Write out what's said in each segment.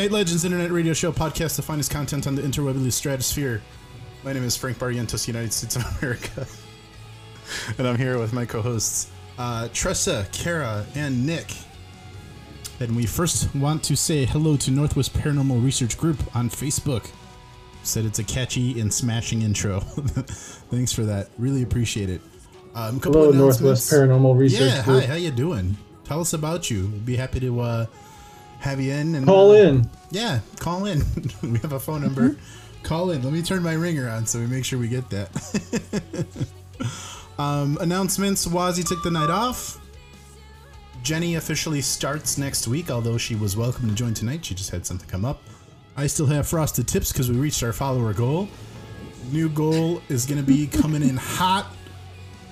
Night Legends Internet Radio Show podcast, the finest content on the interwebly stratosphere. My name is Frank Barrientos, United States of America. and I'm here with my co hosts, uh, Tressa, Kara, and Nick. And we first want to say hello to Northwest Paranormal Research Group on Facebook. Said it's a catchy and smashing intro. Thanks for that. Really appreciate it. Um, couple Hello. Northwest Paranormal Research Yeah, Group. hi. How you doing? Tell us about you. We'd be happy to uh, have you in and Call uh, in. yeah, call in. we have a phone number. call in. Let me turn my ringer on so we make sure we get that. um, announcements Wazzy took the night off. Jenny officially starts next week, although she was welcome to join tonight. She just had something come up. I still have frosted tips because we reached our follower goal. New goal is going to be coming in hot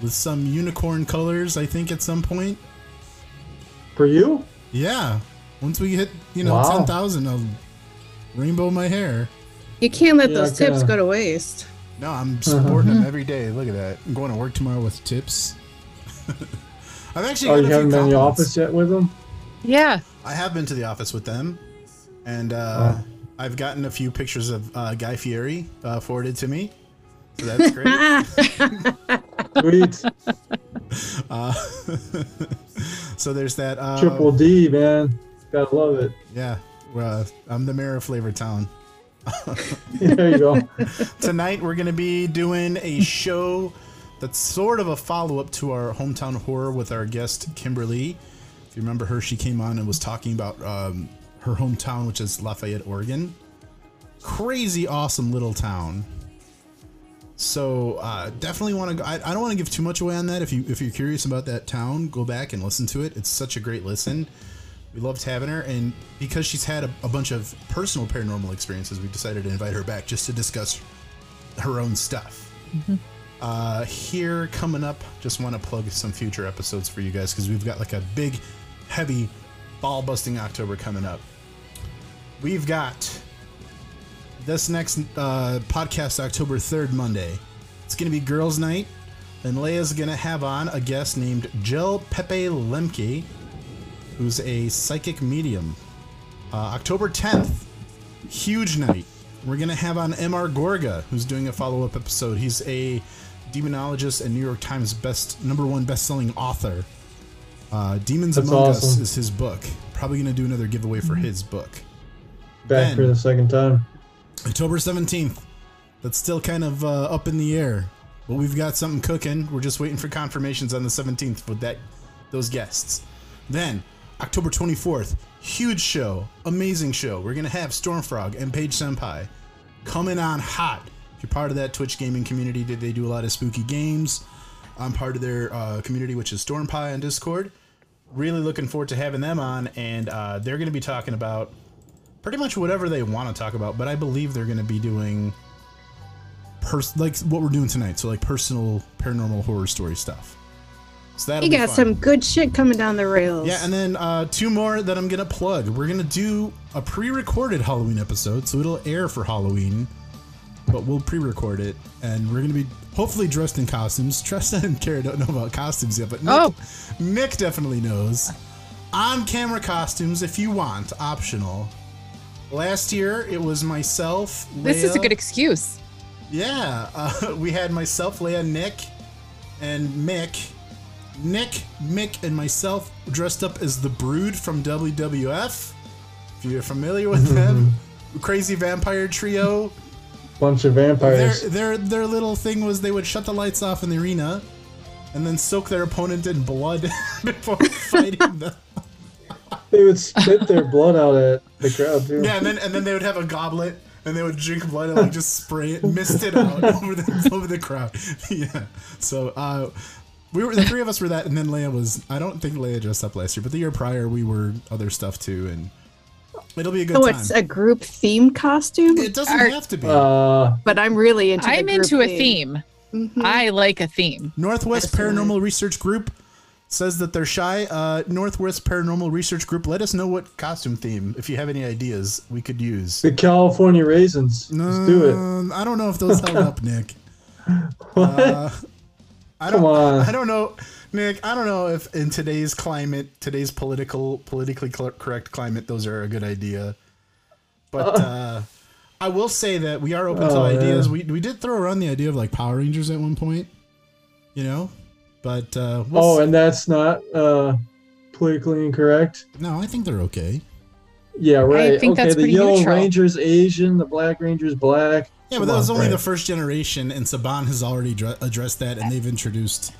with some unicorn colors, I think, at some point. For you? Yeah. Once we hit, you know, Wow. 10,000, I'll rainbow my hair. You can't let Yeah, those tips go to waste. No, I'm supporting them every day. Look at that. I'm going to work tomorrow with tips. I've actually Oh, you haven't been in the office yet with them? Yeah. I have been to the office with them, and uh, Oh. I've gotten a few pictures of uh, Guy Fieri uh, forwarded to me. So that's great. Sweet. so there's that. Uh, Triple D, man. Gotta love it. Yeah, uh, I'm the mayor of Flavor Town. there you go. Tonight we're going to be doing a show that's sort of a follow up to our hometown horror with our guest Kimberly. If you remember her, she came on and was talking about um, her hometown, which is Lafayette, Oregon. Crazy awesome little town. So uh, definitely want to go. I, I don't want to give too much away on that. If you if you're curious about that town, go back and listen to it. It's such a great listen. We loved having her, and because she's had a, a bunch of personal paranormal experiences, we decided to invite her back just to discuss her own stuff. Uh, here coming up, just want to plug some future episodes for you guys because we've got like a big, heavy, ball busting October coming up. We've got this next uh, podcast, October 3rd, Monday. It's going to be Girls' Night, and Leia's going to have on a guest named Jill Pepe Lemke, who's a psychic medium. Uh, October 10th, huge night. We're going to have on MR Gorga, who's doing a follow up episode. He's a demonologist and New York Times best number one best selling author. Uh, Demons That's Among Us is his book. Probably going to do another giveaway for his book. Back Ben. for the second time. October 17th. That's still kind of uh, up in the air. But we've got something cooking. We're just waiting for confirmations on the 17th with that those guests. Then, October 24th, huge show, amazing show. We're going to have Stormfrog and Paige Senpai coming on hot. If you're part of that Twitch gaming community, they do a lot of spooky games. I'm part of their uh, community, which is Stormpie on Discord. Really looking forward to having them on, and uh, they're going to be talking about pretty much whatever they want to talk about, but I believe they're going to be doing pers- like what we're doing tonight. So like personal paranormal horror story stuff. So that'll You got fun. some good shit coming down the rails. Yeah, and then uh, two more that I'm gonna plug. We're gonna do a pre-recorded Halloween episode, so it'll air for Halloween but we'll pre-record it, and we're gonna be hopefully dressed in costumes. Tressa and Kara don't know about costumes yet, but Nick, Oh. Nick definitely knows. On-camera costumes, if you want, optional. Last year it was myself. This is a good excuse. yeah, uh, we had myself, Leia, Nick, and Mick. Nick, Mick, and myself dressed up as the Brood from WWF. If you're familiar with them, crazy vampire trio. Bunch of Their vampires. their their little thing was they would shut the lights off in the arena, and then soak their opponent in blood before fighting them. They would spit their blood out at the crowd too. Yeah, and then and then they would have a goblet and they would drink blood and like just spray it, mist it out over the over the crowd. yeah. So uh, we were the three of us were that, and then Leia was. I don't think Leia dressed up last year, but the year prior we were other stuff too, and it'll be a good Oh, time. it's a group theme costume, it doesn't Are- have to be. Uh, but I'm really into. I'm group into a theme. Mhm. I like a theme. Northwest Excellent. Paranormal Research Group says that they're shy. Uh, Northwest Paranormal Research Group, let us know what costume theme, if you have any ideas, we could use. the California raisins. Let's do it. Um, I don't know if those held up, Nick. Uh, I don't. Come on. I don't know, Nick. I don't know if in today's climate, today's political, politically correct climate, those are a good idea. But uh, I will say that we are open to Oh, ideas. yeah. We we did throw around the idea of like Power Rangers at one point, you know. But uh, we'll Oh, s- and that's not uh, politically incorrect. no, I think they're okay. Yeah, right. think okay, that's the pretty yellow neutral. ranger's Asian, the black ranger's black. Yeah, but Come that was on, only the first generation, and Saban has already dr- addressed that, and they've introduced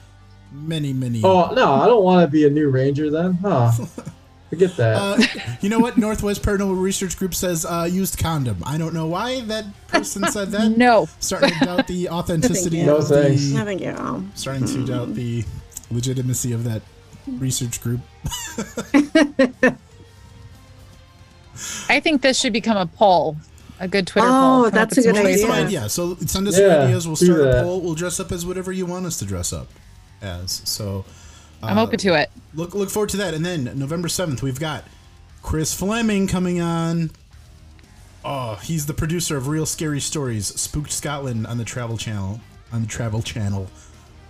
many, many. Oh no, I don't want to be a new ranger then. Huh? Forget that. Uh, you know what? Northwest Paranormal Research Group says uh, used condom. I don't know why that person said that. No. Starting to doubt the authenticity No of thanks. the. I think yeah. Starting to doubt the legitimacy of that research group. I think this should become a poll, a good Twitter Oh, poll. Come up that's a good some idea. Some idea. So send us Yeah, your ideas. We'll start a poll. We'll dress up as whatever you want us to dress up as. So I'm open uh, to it. look look forward to that. And then November seventh, we've got Chris Fleming coming on. Oh, he's the producer of Real Scary Stories, Spooked Scotland on the Travel Channel. On the Travel Channel.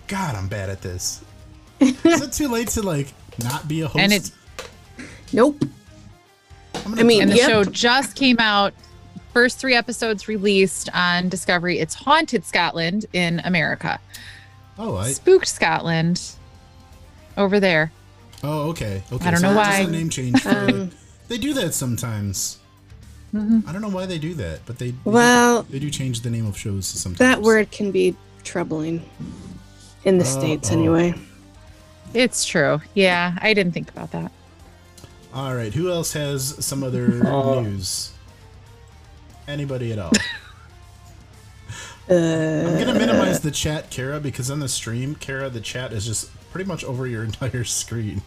God, I'm bad at this. Is it too late to like not be a host? And it- Nope. I'm I mean, And the Yep. show just came out. First three episodes released on Discovery. It's Haunted Scotland in America. oh, I, Spooked Scotland over there. oh, okay, okay. I don't so know why. a name change. For, Um, they do that sometimes. Mm-hmm. I don't know why they do that, but they they Well, they do change the name of shows sometimes. that word can be troubling in the states oh. anyway. It's true. Yeah, I didn't think about that. All right, who else has some other Uh, news? Anybody at all? Uh, I'm gonna minimize the chat, Kara, because on the stream, Kara, the chat is just pretty much over your entire screen.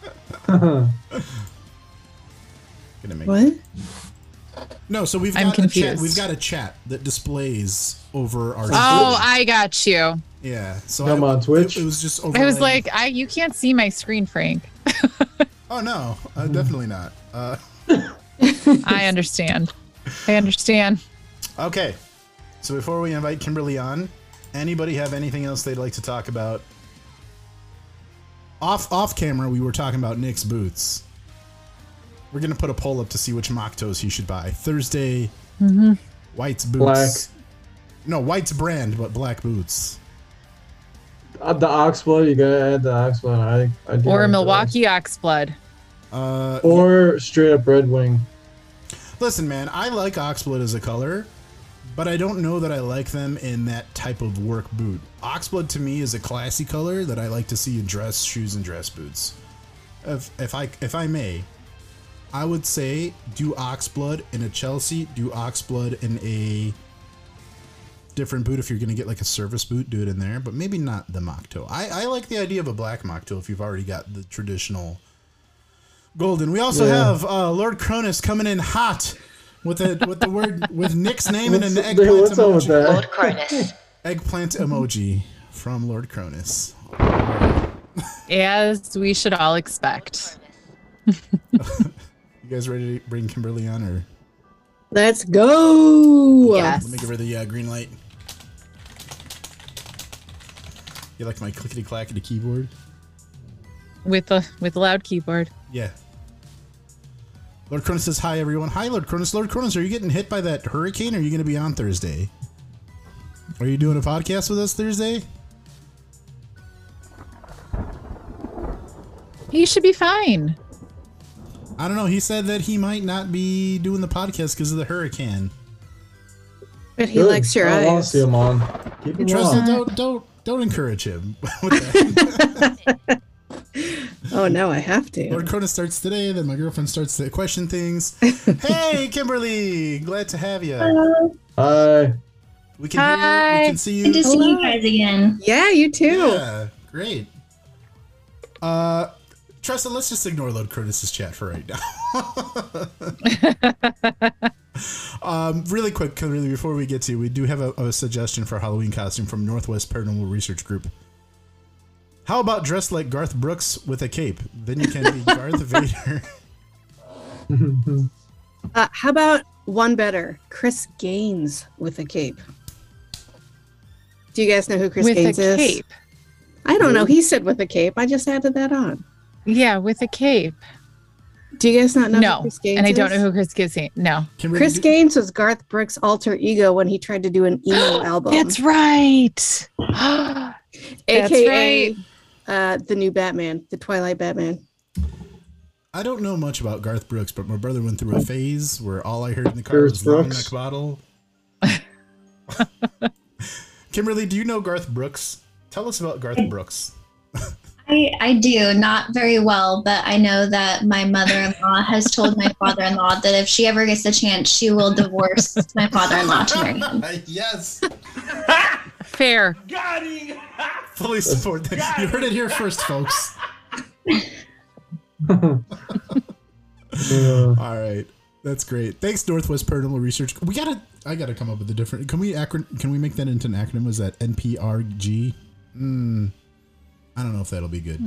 gonna make what? no. So we've got a chat. We've got a chat that displays over our. Oh, screen. I got you. yeah. So Come I, on, Twitch. It, it was just. I was like, I you can't see my screen, Frank. oh no, uh, definitely not. Uh, I understand. I understand. Okay. So before we invite Kimberly on, anybody have anything else they'd like to talk about? Off off camera, we were talking about Nick's boots. We're gonna put a poll up to see which mock toes he should buy. Thursday, White's boots. Black. No, White's brand, but black boots. Uh, the oxblood, you gotta add the oxblood. I, I Or like Milwaukee Oxblood. Uh. Or straight up Red Wing. Listen, man, I like oxblood as a color, but I don't know that I like them in that type of work boot. Oxblood to me is a classy color that I like to see in dress shoes and dress boots. If if I if I may, I would say do oxblood in a Chelsea, do oxblood in a different boot if you're gonna get like a service boot, do it in there, but maybe not the mock toe. I, I like the idea of a black mock toe if you've already got the traditional golden. We also Yeah. have uh, Lord Cronus coming in hot with a with the word with Nick's name and an eggplant dude, what's up with emoji. that? Lord Cronus. Eggplant emoji from Lord Cronus. As we should all expect. You guys ready to bring Kimberly on or Let's go. Yes. Let me give her the uh, green light. You like my clickety clackety keyboard? With a with a loud keyboard. Yeah. Lord Cronus says hi, everyone. Hi, Lord Cronus. Lord Cronus, are you getting hit by that hurricane or are you going to be on Thursday? Are you doing a podcast with us Thursday? He should be fine. I don't know. He said that he might not be doing the podcast because of the hurricane. But he Good. likes your I want to eyes. see him on. Keep him Trust on. don't don't don't encourage him. with that. Oh no, I have to. Lord Cronus starts today, then my girlfriend starts to question things. hey, Kimberly, glad to have you. Hi. We can hear you. Hi. We can see Good to you. see you guys again. Yeah, you too. Yeah, great. Uh, Tressa, let's just ignore Lord Curtis's chat for right now. um, really quick, Kimberly, before we get to, you, we do have a, a suggestion for a Halloween costume from Northwest Paranormal Research Group. How about dressed like Garth Brooks with a cape? Then you can be Garth Vader. Uh, how about one better? Chris Gaines with a cape. Do you guys know who Chris with Gaines a is? cape. I don't know. He said with a cape. I just added that on. Yeah, with a cape. Do you guys not know who No. Chris Gaines And I don't is? know who Chris Gissing. No. Kimberly, Chris do- Gaines was Garth Brooks' alter ego when he tried to do an emo album. That's right. That's AKA right. Uh, the new Batman, the Twilight Batman. I don't know much about Garth Brooks, but my brother went through a phase where all I heard in the car Garth was long Brooks? neck bottle. Kimberly, do you know Garth Brooks? Tell us about Garth Brooks. I, I do, not very well, but I know that my mother in law has told my father in law that if she ever gets a chance, she will divorce my father in law to marry him. yes, Fair. fully support that. You heard it here first, folks. Yeah. All right, that's great. Thanks, Northwest Paranormal Research. We gotta, I gotta come up with a different. Can we acron- Can we make that into an acronym? Was that NPRG? Hmm. I don't know if that'll be good.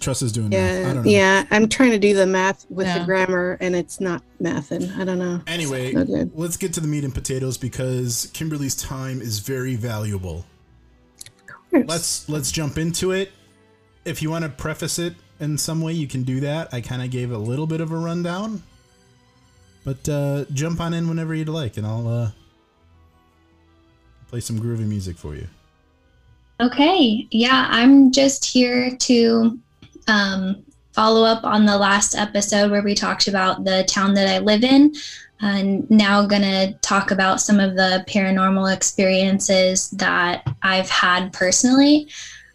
Tressa is doing math. I Yeah, don't know. yeah. I'm trying to do the math with Yeah. the grammar, and it's not mathing. I don't know. Anyway, No let's get to the meat and potatoes because Kimberly's time is very valuable. Let's let's jump into it. If you want to preface it in some way, you can do that. I kind of gave a little bit of a rundown, but uh, jump on in whenever you'd like, and I'll uh, play some groovy music for you. Okay, yeah, I'm just here to um, follow up on the last episode where we talked about the town that I live in. And now gonna talk about some of the paranormal experiences that I've had personally.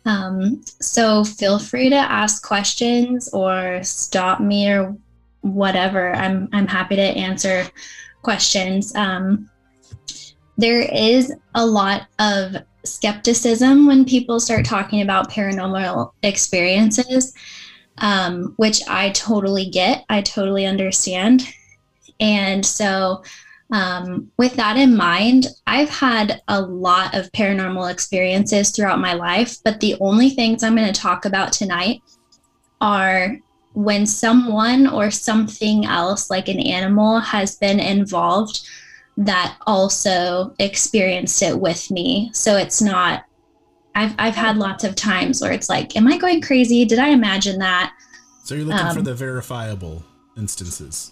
Um, so feel free to ask questions or stop me or whatever. I'm I'm happy to answer questions. Um, there is a lot of skepticism when people start talking about paranormal experiences, um, which I totally get. I totally understand. And so, um, with that in mind, I've had a lot of paranormal experiences throughout my life, but the only things I'm going to talk about tonight are when someone or something else, like an animal, has been involved that also experienced it with me. So it's not I've I've had lots of times where it's like, am I going crazy? Did I imagine that? So you're looking for Um, the verifiable instances.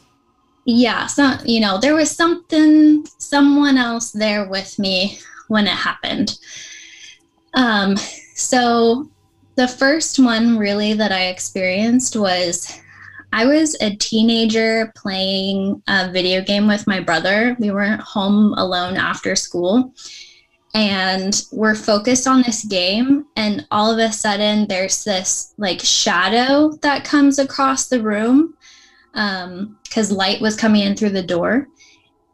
Yeah, so you know, there was something someone else there with me when it happened. Um so the first one really that I experienced was I was a teenager playing a video game with my brother. We were home alone after school and we're focused on this game and all of a sudden there's this like shadow that comes across the room um, because light was coming in through the door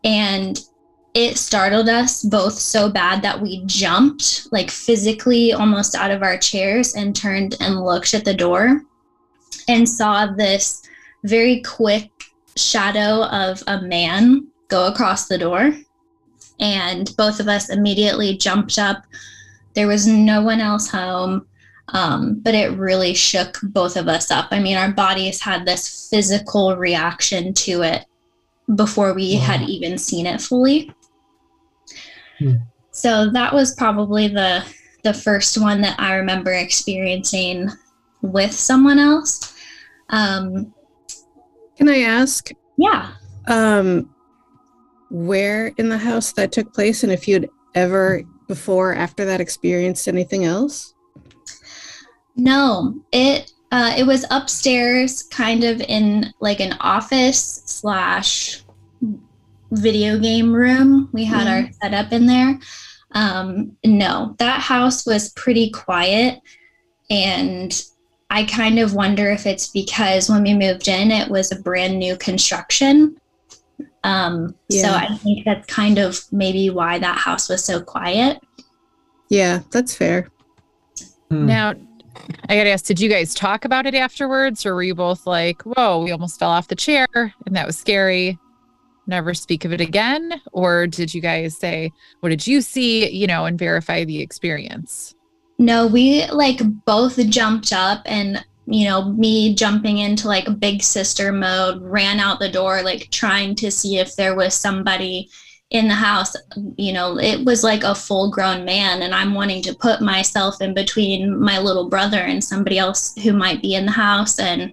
and it startled us both so bad that we jumped like physically almost out of our chairs and turned and looked at the door and saw this very quick shadow of a man go across the door and both of us immediately jumped up there was no one else home Um, but it really shook both of us up. I mean, our bodies had this physical reaction to it before we had even seen it fully. Hmm. So that was probably the the first one that I remember experiencing with someone else. Um, Can I ask yeah. um, where in the house that took place and if you'd ever before after that experienced anything else? No, it uh, it was upstairs, kind of in like an office slash video game room. We had our setup in there. Um, no, that house was pretty quiet, and I kind of wonder if it's because when we moved in, it was a brand new construction. Um, So I think that's kind of maybe why that house was so quiet. Yeah, that's fair. Hmm. Now, I gotta ask, did you guys talk about it afterwards, or were you both like, "Whoa, we almost fell off the chair, and that was scary"? Never speak of it again, or did you guys say, "What did you see?" You know, and verify the experience. No, we like both jumped up and you know, me jumping into like big sister mode, ran out the door, like trying to see if there was somebody in the house. You know, it was like a full grown man, and I'm wanting to put myself in between my little brother and somebody else who might be in the house. And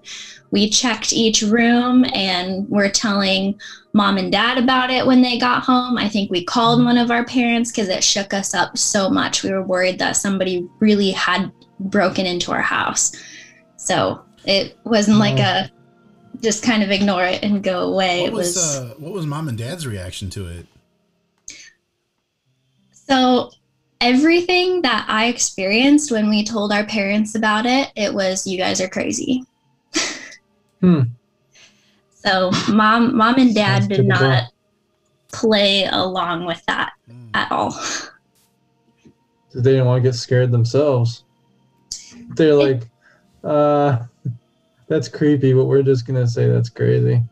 we checked each room and we're telling mom and dad about it when they got home. I think we called one of our parents because it shook us up so much. We were worried that somebody really had broken into our house. So it wasn't like a just kind of ignore it and go away. What it was, was, uh, what was mom and dad's reaction to it? so everything that I experienced when we told our parents about it, it was you guys are crazy. Hmm. So mom mom and dad Sounds did typical. not play along with that Hmm. at all. So they didn't want to get scared themselves. They're like, uh, that's creepy, but we're just gonna say that's crazy.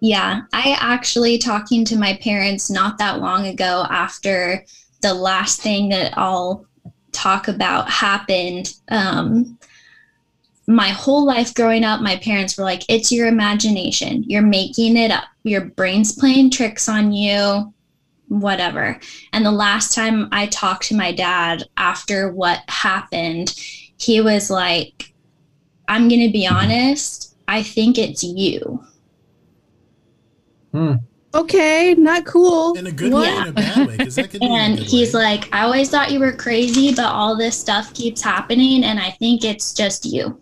Yeah, I actually talking to my parents not that long ago after the last thing that I'll talk about happened. Um, my whole life growing up, my parents were like, "It's your imagination. You're making it up. Your brain's playing tricks on you." Whatever. And the last time I talked to my dad after what happened, he was like, I'm going to be honest. I think it's you. Hmm. Okay, not cool. In a good What? way, in a bad way, that could be. a And good he's way. like, I always thought you were crazy, but all this stuff keeps happening, and I think it's just you.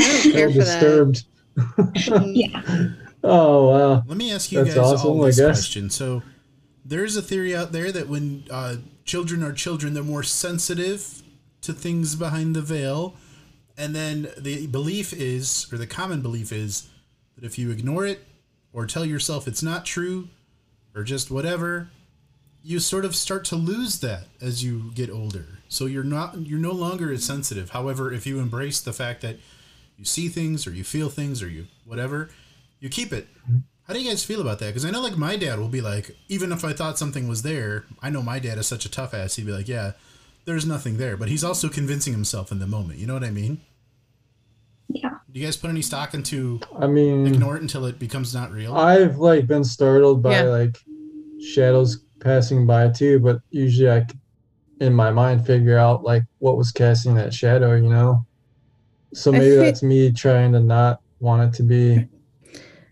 I don't care They're for that. disturbed. Yeah. Oh wow. Let me ask you That's guys awesome, all I this guess. question. So, there's a theory out there that when uh, children are children, they're more sensitive to things behind the veil, and then the belief is, or the common belief is, that if you ignore it or tell yourself it's not true, or just whatever, you sort of start to lose that as you get older. So you're not you're no longer as sensitive. However, if you embrace the fact that you see things or you feel things or you whatever, you keep it. How do you guys feel about that? Because I know like my dad will be like, even if I thought something was there, I know my dad is such a tough ass. He'd be like, yeah, there's nothing there, but he's also convincing himself in the moment. You know what I mean? Yeah. Do you guys put any stock into I mean, ignore it until it becomes not real? I've like been startled by Yeah. like shadows passing by too, but usually I, in my mind, figure out like what was casting that shadow. You know. So maybe thi- that's me trying to not want it to be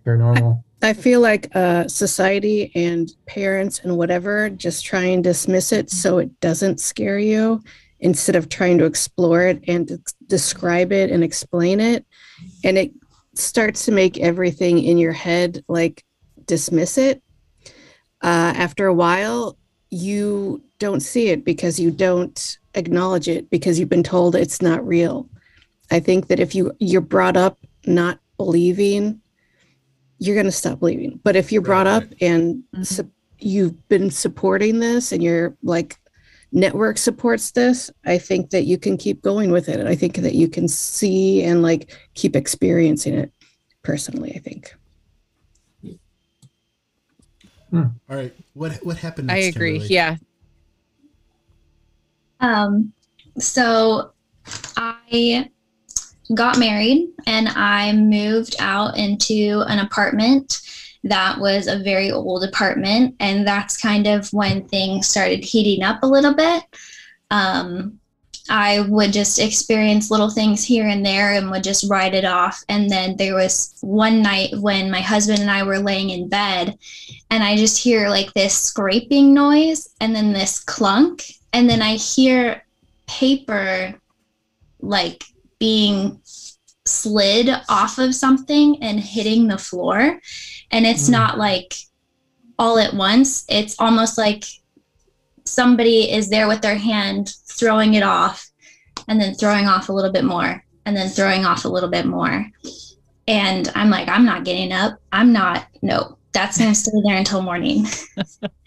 paranormal. I feel like uh, society and parents and whatever just try and dismiss it so it doesn't scare you instead of trying to explore it and describe it and explain it. And it starts to make everything in your head like dismiss it. Uh, after a while, you don't see it because you don't acknowledge it because you've been told it's not real. I think that if you you're brought up not believing you're going to stop believing. But if you're brought Right, up right. and Mhm. su- you've been supporting this and your like network supports this, I think that you can keep going with it. And I think that you can see and like keep experiencing it personally, I think. All right, what what happened? I agree. Kimberly? Yeah. Um, so I got married and I moved out into an apartment that was a very old apartment. And that's kind of when things started heating up a little bit. Um, I would just experience little things here and there and would just write it off. And then there was one night when my husband and I were laying in bed, and I just hear like this scraping noise and then this clunk. And then I hear paper like being slid off of something and hitting the floor. And it's Mm. not like all at once, it's almost like somebody is there with their hand throwing it off and then throwing off a little bit more and then throwing off a little bit more. And I'm like, I'm not getting up. I'm not, no, that's going to stay there until morning.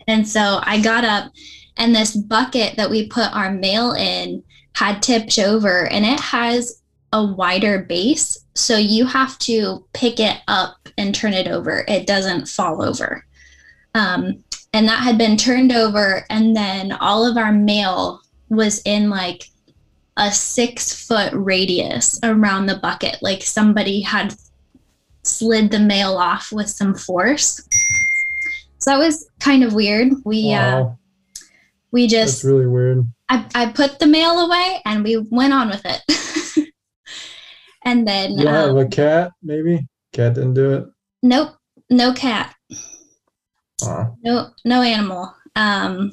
and so I got up, and this bucket that we put our mail in had tipped over, and it has a wider base. So you have to pick it up and turn it over. It doesn't fall over. Um, and that had been turned over, and then all of our mail was in like a six foot radius around the bucket. Like somebody had slid the mail off with some force. So that was kind of weird. We uh, Wow, we that's just really weird. I, I put the mail away and we went on with it. and then You um, a cat, maybe? Cat didn't do it. nope, no cat. Wow. no no animal um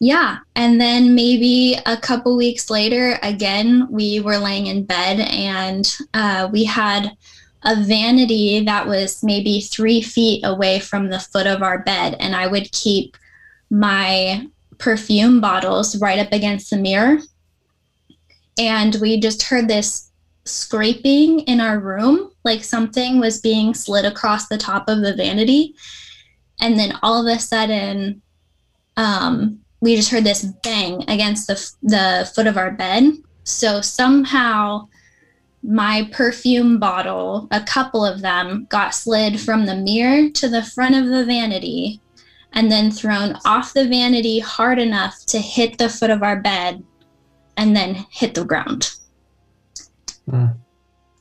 yeah and then maybe a couple weeks later again we were laying in bed and uh, we had a vanity that was maybe three feet away from the foot of our bed and i would keep my perfume bottles right up against the mirror and we just heard this scraping in our room like something was being slid across the top of the vanity. And then all of a sudden um, we just heard this bang against the, the foot of our bed. So somehow my perfume bottle a couple of them got slid from the mirror to the front of the vanity and then thrown off the vanity hard enough to hit the foot of our bed and then hit the ground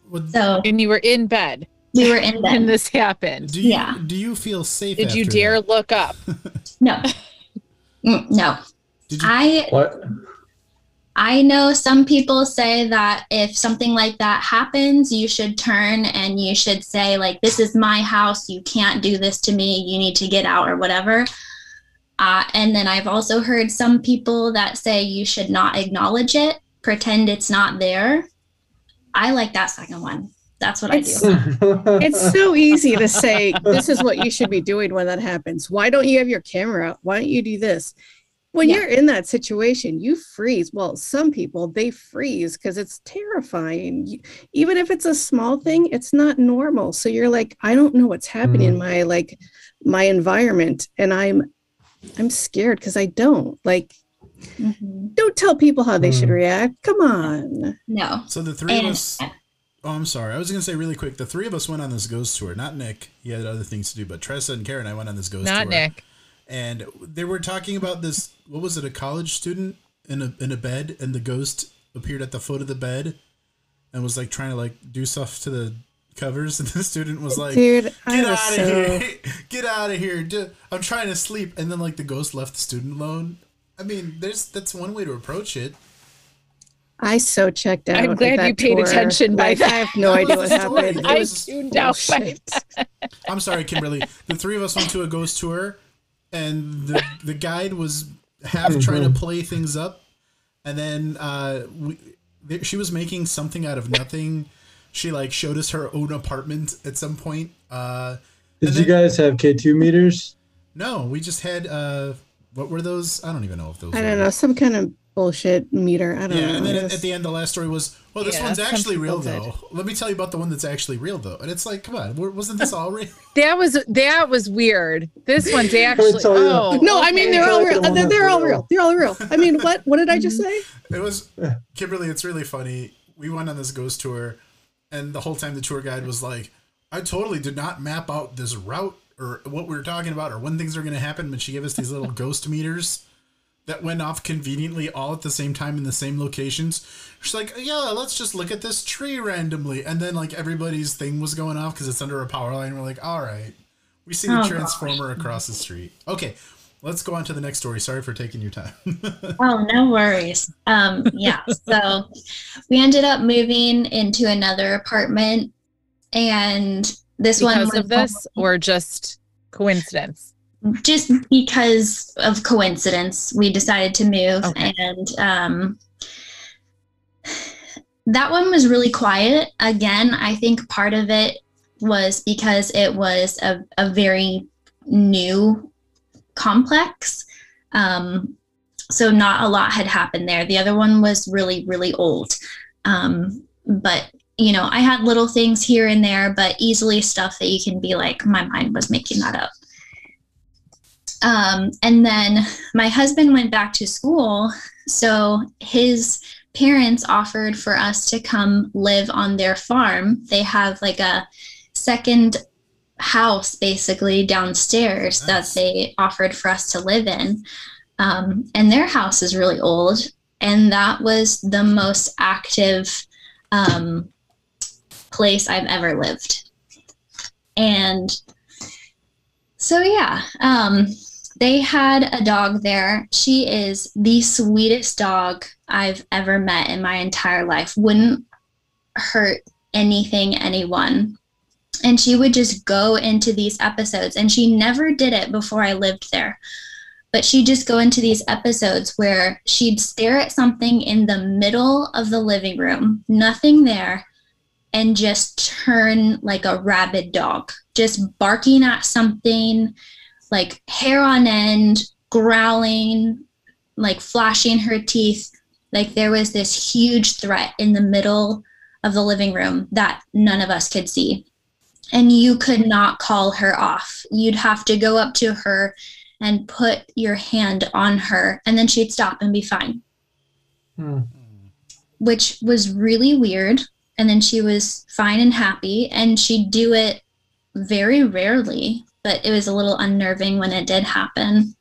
Would- so And you were in bed we were in when bed this happened. do you yeah. do you feel safe? Did you dare that? look up? no Mm, no Did you, i What? I know some people say that if something like that happens, you should turn and you should say, like, this is my house. You can't do this to me. You need to get out or whatever. Uh, and then I've also heard some people that say you should not acknowledge it, pretend it's not there. I like that second one. That's what It's- I do. It's so easy to say this is what you should be doing when that happens. Why don't you have your camera? Why don't you do this? When Yeah. you're in that situation, you freeze. Well, some people they freeze because it's terrifying. You- Even if it's a small thing, it's not normal. So you're like, I don't know what's happening in mm. my like my environment, and I'm I'm scared because I don't like. Mhm. Don't tell people how they should Mm. react. Come on. No. so the three of us. Oh, I'm sorry. I was gonna say really quick. The three of us went on this ghost tour. Not Nick. He had other things to do. But Tressa and Karen I went on this ghost tour. Not Nick. and they were talking about this what was it a college student in a in a bed and the ghost appeared at the foot of the bed and was like trying to like do stuff to the covers and the student was like Dude, get was out of so here get out of here i'm trying to sleep and then like the ghost left the student alone i mean there's that's one way to approach it I so checked out. I'm at glad that you paid tour. attention by Like, I have no idea what happened. I was- tuned out by bullshit. i'm sorry kimberly the three of us went to a ghost tour and the the guide was half trying to play things up and then uh we she was making something out of nothing she like showed us her own apartment at some point uh Did And you then- guys have K2 meters? no we just had uh what were those i don't even know if those I were. don't know, some kind of bullshit meter. I don't yeah know. and then It at, at the end the last story was well this Yeah, one's actually real people though let me tell you about the one that's actually real though and it's like come on wasn't this all real That was that was weird. This one's actually oh no, I mean they're all Like the real. They're, they're all real. real. They're all real. I mean, what? What did I just say? It was Kimberly. It's really funny. We went on this ghost tour, and the whole time the tour guide was like, "I totally did not map out this route or what we were talking about or when things are going to happen." But she gave us these little ghost meters, that went off conveniently all at the same time in the same locations. She's like, yeah, let's just look at this tree randomly, and then like everybody's thing was going off because it's under a power line. We're like, all right, we see the Oh, transformer across the street. Okay, let's go on to the next story. Sorry for taking your time. Oh, no worries. Um, yeah. So we ended up moving into another apartment, and this one Because was of this, or just coincidence? just because of coincidence, we decided to move, Okay. and um, that one was really quiet. Again, I think part of it was because it was a, a very new complex. Um, so not a lot had happened there. The other one was really, really old. Um, but you know, I had little things here and there, but easily stuff that you can be like, my mind was making that up. Um, and then my husband went back to school. So his parents offered for us to come live on their farm. They have like a second house basically downstairs Nice. that they offered for us to live in. Um, and their house is really old. And that was the most active um, place I've ever lived. And so, yeah, um, they had a dog there. She is the sweetest dog I've ever met in my entire life. Wouldn't hurt anything, anyone. And she would just go into these episodes, and she never did it before I lived there. But she'd just go into these episodes where she'd stare at something in the middle of the living room, nothing there, and just turn like a rabid dog, just barking at something, like hair on end, growling, like flashing her teeth. Like there was this huge threat in the middle of the living room that none of us could see. And you could not call her off. You'd have to go up to her and put your hand on her, and then she'd stop and be fine Hmm. which was really weird. And then she was fine and happy, and she'd do it very rarely, but it was a little unnerving when it did happen.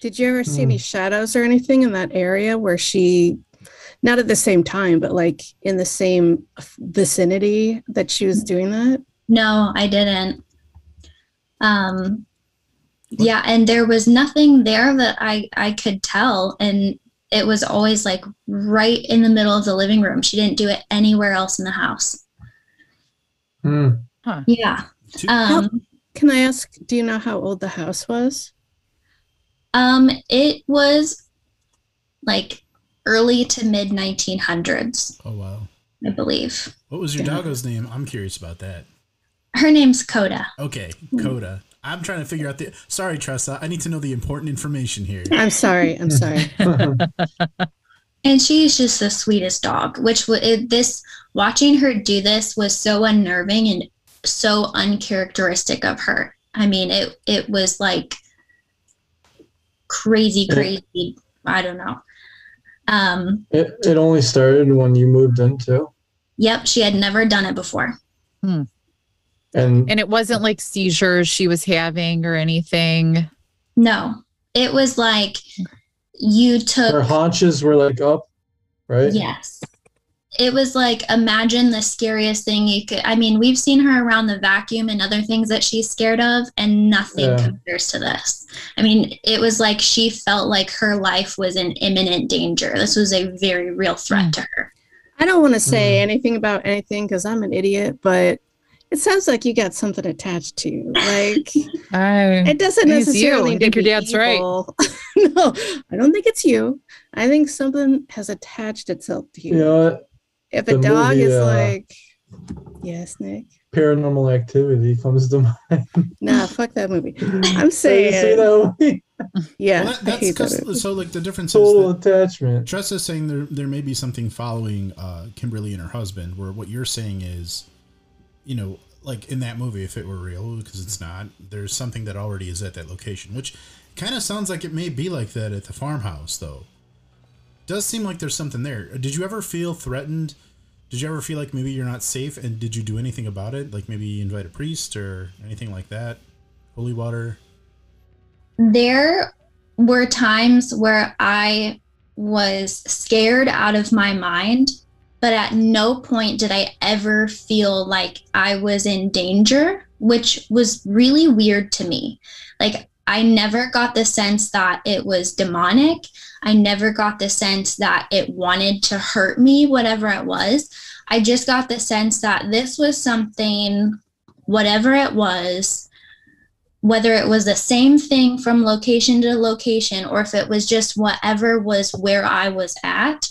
Did you ever see Hmm. any shadows or anything in that area where she, not at the same time, but like in the same vicinity that she was doing that? No, I didn't. Um, yeah, and there was nothing there that I I could tell, and it was always like right in the middle of the living room. She didn't do it anywhere else in the house. Hmm. Yeah. Um, Can I ask, do you know how old the house was? Um, it was like early to mid 1900s, oh wow. I believe. What was your Yeah. doggo's name? I'm curious about that. Her name's Coda. Okay, Coda. I'm trying to figure out the. Sorry, Tressa. I need to know the important information here. I'm sorry. I'm sorry. And she's just the sweetest dog, which w- it, this watching her do this was so unnerving and so uncharacteristic of her. I mean, it it was like crazy, Yeah. crazy. I don't know. Um, it, it only started when you moved into, yep, she had never done it before. And And it wasn't like seizures she was having or anything. No, it was like you took her haunches were like up, right? Yes. It was like imagine the scariest thing you could. I mean, we've seen her around the vacuum and other things that she's scared of, and nothing Yeah. compares to this. I mean, it was like she felt like her life was in imminent danger. This was a very real threat to her. I don't want to say Mm. anything about anything because I'm an idiot, but it sounds like you got something attached to you. Like I, it doesn't It's you. necessarily I need think your be dad's right. no, I don't think it's you. I think something has attached itself to you. You know what? if a dog movie, is uh, like, yes, Nick. Paranormal Activity comes to mind. Nah, fuck that movie. I'm Did you see saying, that yeah, Well, that, that's hate that 'cause- so like the difference is Total that attachment. Tressa's saying there there may be something following uh, Kimberly and her husband, where what you're saying is, you know, like in that movie, if it were real, because it's mm-hmm. not, there's something that already is at that location, which kind of sounds like it may be like that at the farmhouse, though. Does seem like there's something there. Did you ever feel threatened? Did you ever feel like maybe you're not safe, and did you do anything about it? Like maybe invite a priest or anything like that? Holy water. There were times where I was scared out of my mind, but at no point did I ever feel like I was in danger, which was really weird to me. Like, I never got the sense that it was demonic. I never got the sense that it wanted to hurt me, whatever it was. I just got the sense that this was something, whatever it was, whether it was the same thing from location to location or if it was just whatever was where I was at,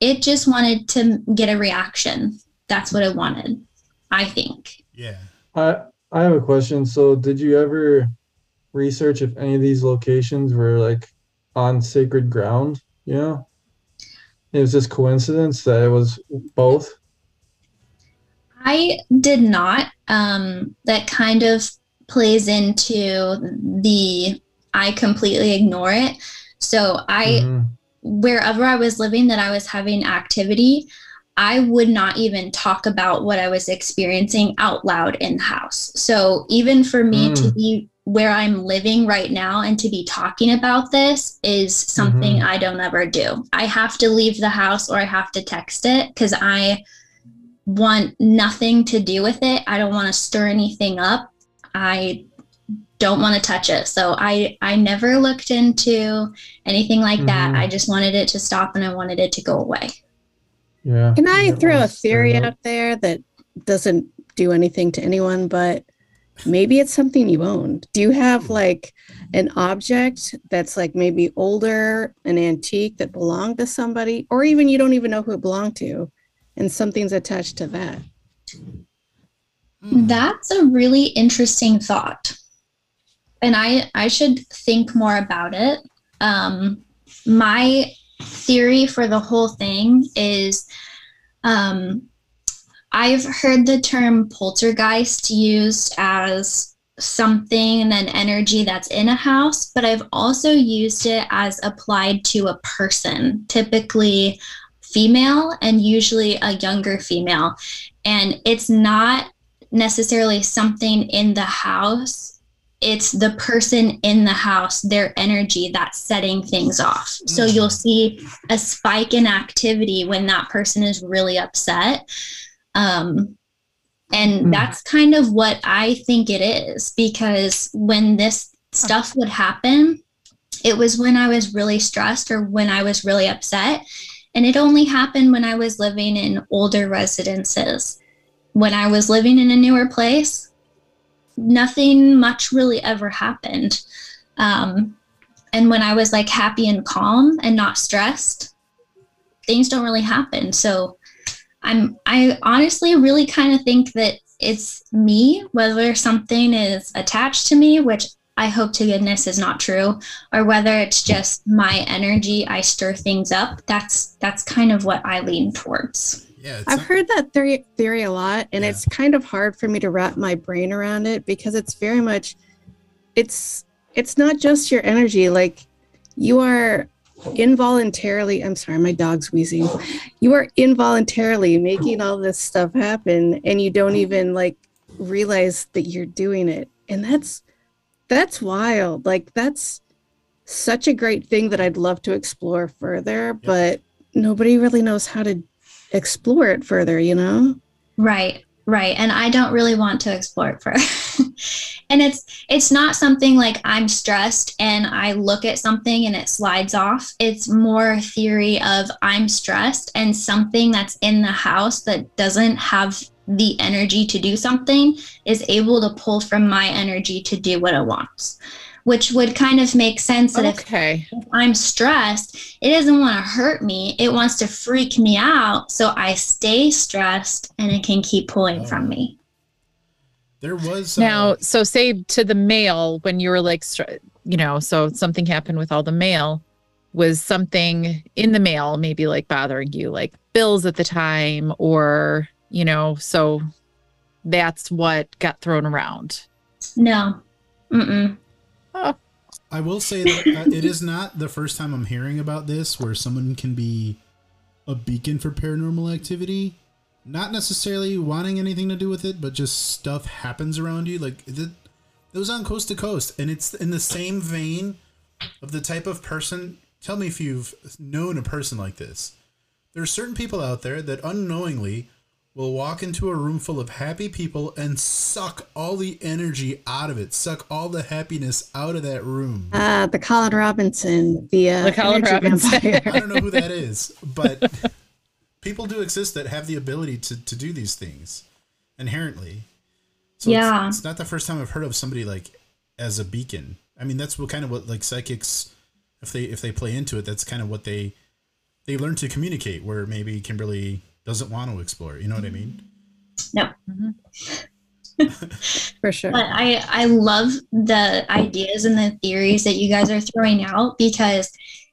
it just wanted to get a reaction. That's what it wanted, I think. Yeah. I I have a question. So, did you ever research if any of these locations were like on sacred ground? You know, it was just coincidence that it was both. I did not. Um, that kind of plays into the I completely ignore it. So I, Mhm. Wherever I was living, that I was having activity, I would not even talk about what I was experiencing out loud in the house. So even for me to Mm. be where I'm living right now and to be talking about this is something I don't ever do. I have to leave the house or I have to text it because I want nothing to do with it. I don't want to stir anything up. I don't want to touch it. So I I never looked into anything like that. Mhm. I just wanted it to stop and I wanted it to go away. Yeah. Can I Yeah, throw a theory out there that doesn't do anything to anyone, but maybe it's something you own? Do you have like an object that's like maybe older, an antique that belonged to somebody, or even you don't even know who it belonged to, and something's attached to that? That's a really interesting thought. And I I should think more about it. Um my theory for the whole thing is um I've heard the term poltergeist used as something an energy that's in a house, but I've also used it as applied to a person, typically female and usually a younger female. And it's not necessarily something in the house. It's the person in the house, their energy that's setting things off. So you'll see a spike in activity when that person is really upset. Um, and Mm. that's kind of what I think it is because when this stuff would happen, it was when I was really stressed or when I was really upset. And it only happened when I was living in older residences when I was living in a newer place, nothing much really ever happened. Um, and when I was like happy and calm and not stressed, things don't really happen. So I'm, I honestly really kind of think that it's me, whether something is attached to me, which I hope to goodness is not true, or whether it's just my energy, I stir things up. That's that's kind of what I lean towards. Yeah. I've heard that theory theory a lot, and Yeah. it's kind of hard for me to wrap my brain around it because it's very much it's it's not just your energy. Like you are involuntarily I'm sorry, my dog's wheezing. You are involuntarily making all this stuff happen and you don't even like realize that you're doing it. And that's that's wild. Like that's such a great thing that I'd love to explore further, but nobody really knows how to explore it further, you know? Right, right. And I don't really want to explore it further. and it's it's not something like I'm stressed and I look at something and it slides off. It's more a theory of I'm stressed and something that's in the house that doesn't have the energy to do something is able to pull from my energy to do what it wants. Which would kind of make sense that if Okay. if I'm stressed, it doesn't want to hurt me. It wants to freak me out. So I stay stressed and it can keep pulling from me. there was uh, Now, so say to the mail when you were like, you know, so something happened with all the mail. Was something in the mail maybe like bothering you, like bills at the time, or, you know, so that's what got thrown around. No. Mm-mm. I will say that uh, it is not the first time I'm hearing about this where someone can be a beacon for paranormal activity. Not necessarily wanting anything to do with it, but just stuff happens around you. Like it, it was on coast to coast, and it's in the same vein of the type of person. Tell me if you've known a person like this. There are certain people out there that unknowingly will walk into a room full of happy people and suck all the energy out of it, suck all the happiness out of that room. Uh, the Colin Robinson, the, uh, The Colin Robinson. vampire. I don't know who that is, but people do exist that have the ability to, to do these things inherently. So Yeah. it's, it's not the first time I've heard of somebody like as a beacon. I mean, that's what kind of what like psychics, if they if they play into it, that's kind of what they they learn to communicate. Where maybe Kimberly doesn't want to explore. You know what I mean? No. for sure. But I I love the ideas and the theories that you guys are throwing out because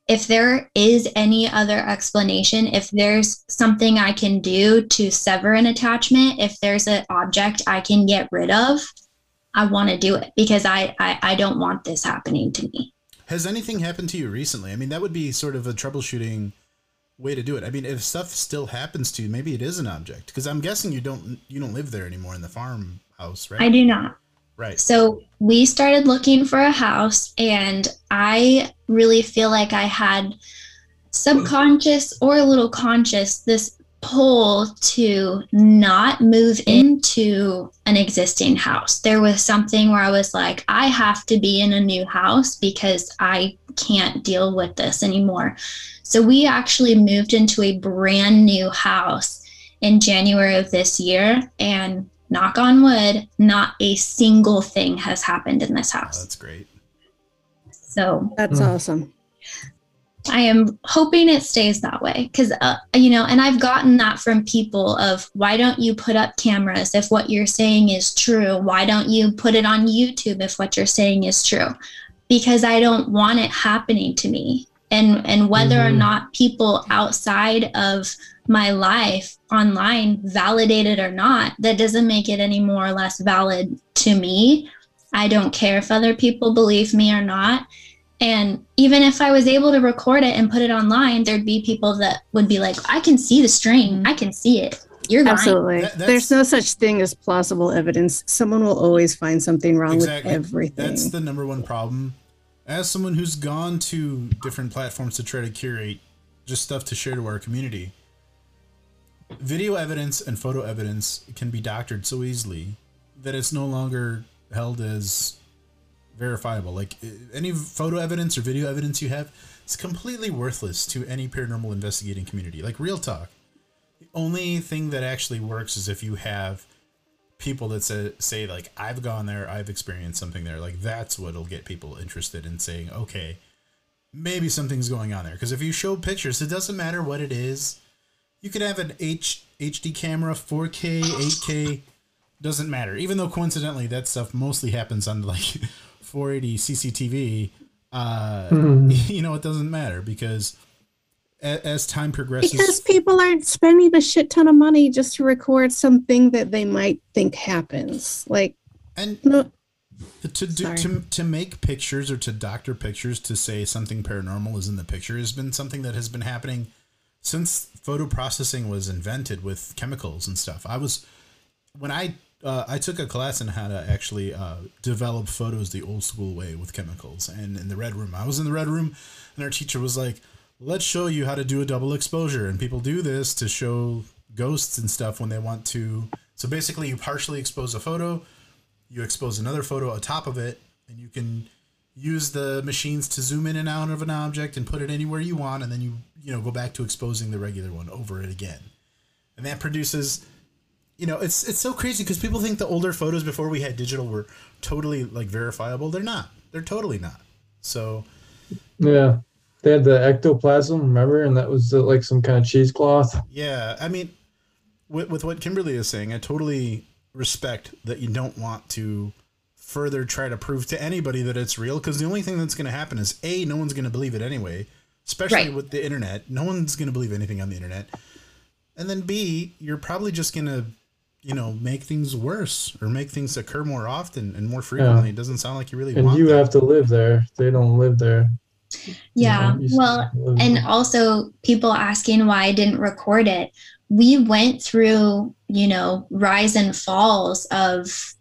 if there is any other explanation, if there's something I can do to sever an attachment, if there's an object I can get rid of, I want to do it because I, I I don't want this happening to me. Has anything happened to you recently? I mean, that would be sort of a troubleshooting way to do it. I mean, if stuff still happens to you, maybe it is an object. Because I'm guessing you don't you don't live there anymore in the farmhouse, right? I do not. Right. So we started looking for a house, and I really feel like I had subconscious or a little conscious this pull to not move into an existing house. There was something where I was like, I have to be in a new house because I can't deal with this anymore. So we actually moved into a brand new house in January of this year, and knock on wood, not a single thing has happened in this Oh, house. that's great. So That's Mm. awesome. I am hoping it stays that way because, uh, you know, and I've gotten that from people of why don't you put up cameras if what you're saying is true? Why don't you put it on YouTube if what you're saying is true? Because I don't want it happening to me. And, and whether or Mhm. not people outside of my life online validate it or not, that doesn't make it any more or less valid to me. I don't care if other people believe me or not. And even if I was able to record it and put it online, there'd be people that would be like, I can see the string. I can see it. You're lying. Absolutely. That- There's no such thing as plausible evidence. Someone will always find something wrong Exactly. with everything. That's the number one problem. As someone who's gone to different platforms to try to curate just stuff to share to our community, video evidence and photo evidence can be doctored so easily that it's no longer held as verifiable. Like uh, any photo evidence or video evidence you have, it's completely worthless to any paranormal investigating community. Like real talk. The only thing that actually works is if you have people that say, say like I've gone there, I've experienced something there. Like that's what'll get people interested in saying, okay, maybe something's going on there. Because if you show pictures, it doesn't matter what it is. You could have an H HD camera, 4K, 8K, doesn't matter. Even though coincidentally that stuff mostly happens on like 480 CCTV, uh, you know it doesn't matter because as, time progresses, because people aren't spending a shit ton of money just to record something that they might think happens. Like, and no, to do Sorry. to, to make pictures or to doctor pictures to say something paranormal is in the picture has been something that has been happening since photo processing was invented with chemicals and stuff. I was when I uh, I took a class on how to actually uh, develop photos the old school way with chemicals, and in the red room, I was in the red room, and our teacher was like, "Let's show you how to do a double exposure." And people do this to show ghosts and stuff when they want to. So basically, you partially expose a photo, you expose another photo on top of it, and you can use the machines to zoom in and out of an object and put it anywhere you want, and then you you know go back to exposing the regular one over it again, and that produces. You know, it's it's so crazy because people think the older photos before we had digital were totally like verifiable. They're not. They're totally not. So Yeah. They had the ectoplasm, remember? And that was uh, like some kind of cheesecloth. Yeah, I mean, with, with what Kimberly is saying, I totally respect that you don't want to further try to prove to anybody that it's real because the only thing that's going to happen is a no one's going to believe it anyway, especially Right. with the internet. No one's going to believe anything on the internet, and then b you're probably just going to you know make things worse or make things occur more often and more frequently. yeah. It doesn't sound like you really And want you that. have to live there. They don't live there. Yeah. You Well, and also people asking why I didn't record it. We went through, you know, rise and falls of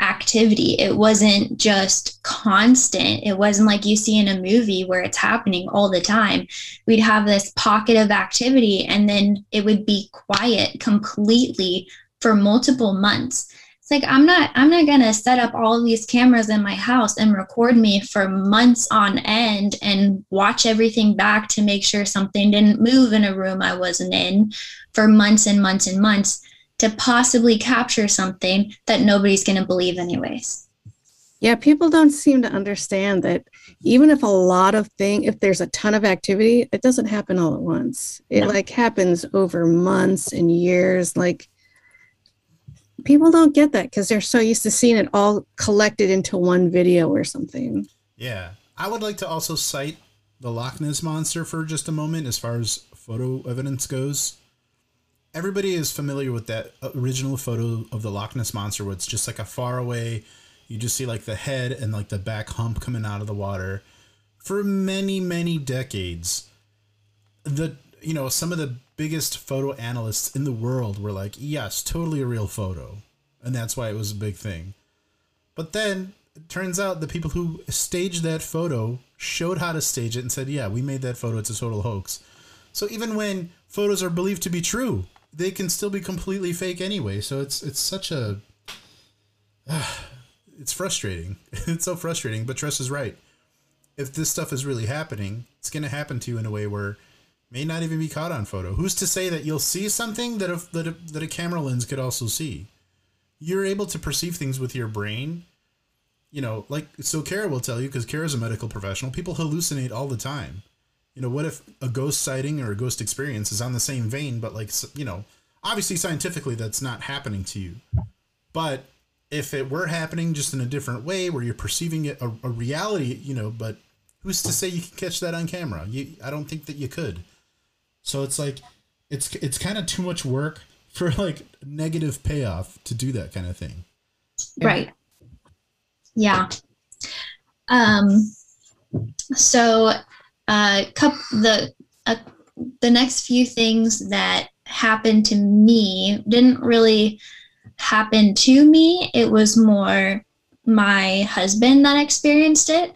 activity. It wasn't just constant. It wasn't like you see in a movie where it's happening all the time. We'd have this pocket of activity and then it would be quiet completely for multiple months. It's like I'm not I'm not going to set up all these cameras in my house and record me for months on end and watch everything back to make sure something didn't move in a room I wasn't in for months and months and months to possibly capture something that nobody's going to believe anyways. Yeah, people don't seem to understand that even if a lot of thing, if there's a ton of activity, it doesn't happen all at once. It No. like happens over months and years. Like people don't get that because they're so used to seeing it all collected into one video or something. Yeah. I would like to also cite the Loch Ness Monster for just a moment as far as photo evidence goes. Everybody is familiar with that original photo of the Loch Ness Monster where it's just like a far away, you just see like the head and like the back hump coming out of the water. For many, many decades, the you know, some of the biggest photo analysts in the world were like, yes, totally a real photo. And that's why it was a big thing. But then it turns out the people who staged that photo showed how to stage it and said, yeah, we made that photo. It's a total hoax. So even when photos are believed to be true, they can still be completely fake anyway. So it's it's such a it's frustrating. it's so frustrating. But Tress is right. If this stuff is really happening, it's going to happen to you in a way where may not even be caught on photo. Who's to say that you'll see something that a, that a, that a camera lens could also see? You're able to perceive things with your brain. You know, like so. Kara will tell you because Kara's a medical professional. People hallucinate all the time. You know, what if a ghost sighting or a ghost experience is on the same vein, but like you know, obviously scientifically that's not happening to you. But if it were happening just in a different way where you're perceiving it a, a reality, you know, but who's to say you can catch that on camera? You I don't think that you could. So it's like it's it's kind of too much work for like negative payoff to do that kind of thing. Right. Yeah. Um so uh cup the uh, the next few things that happened to me didn't really happen to me. It was more my husband that experienced it.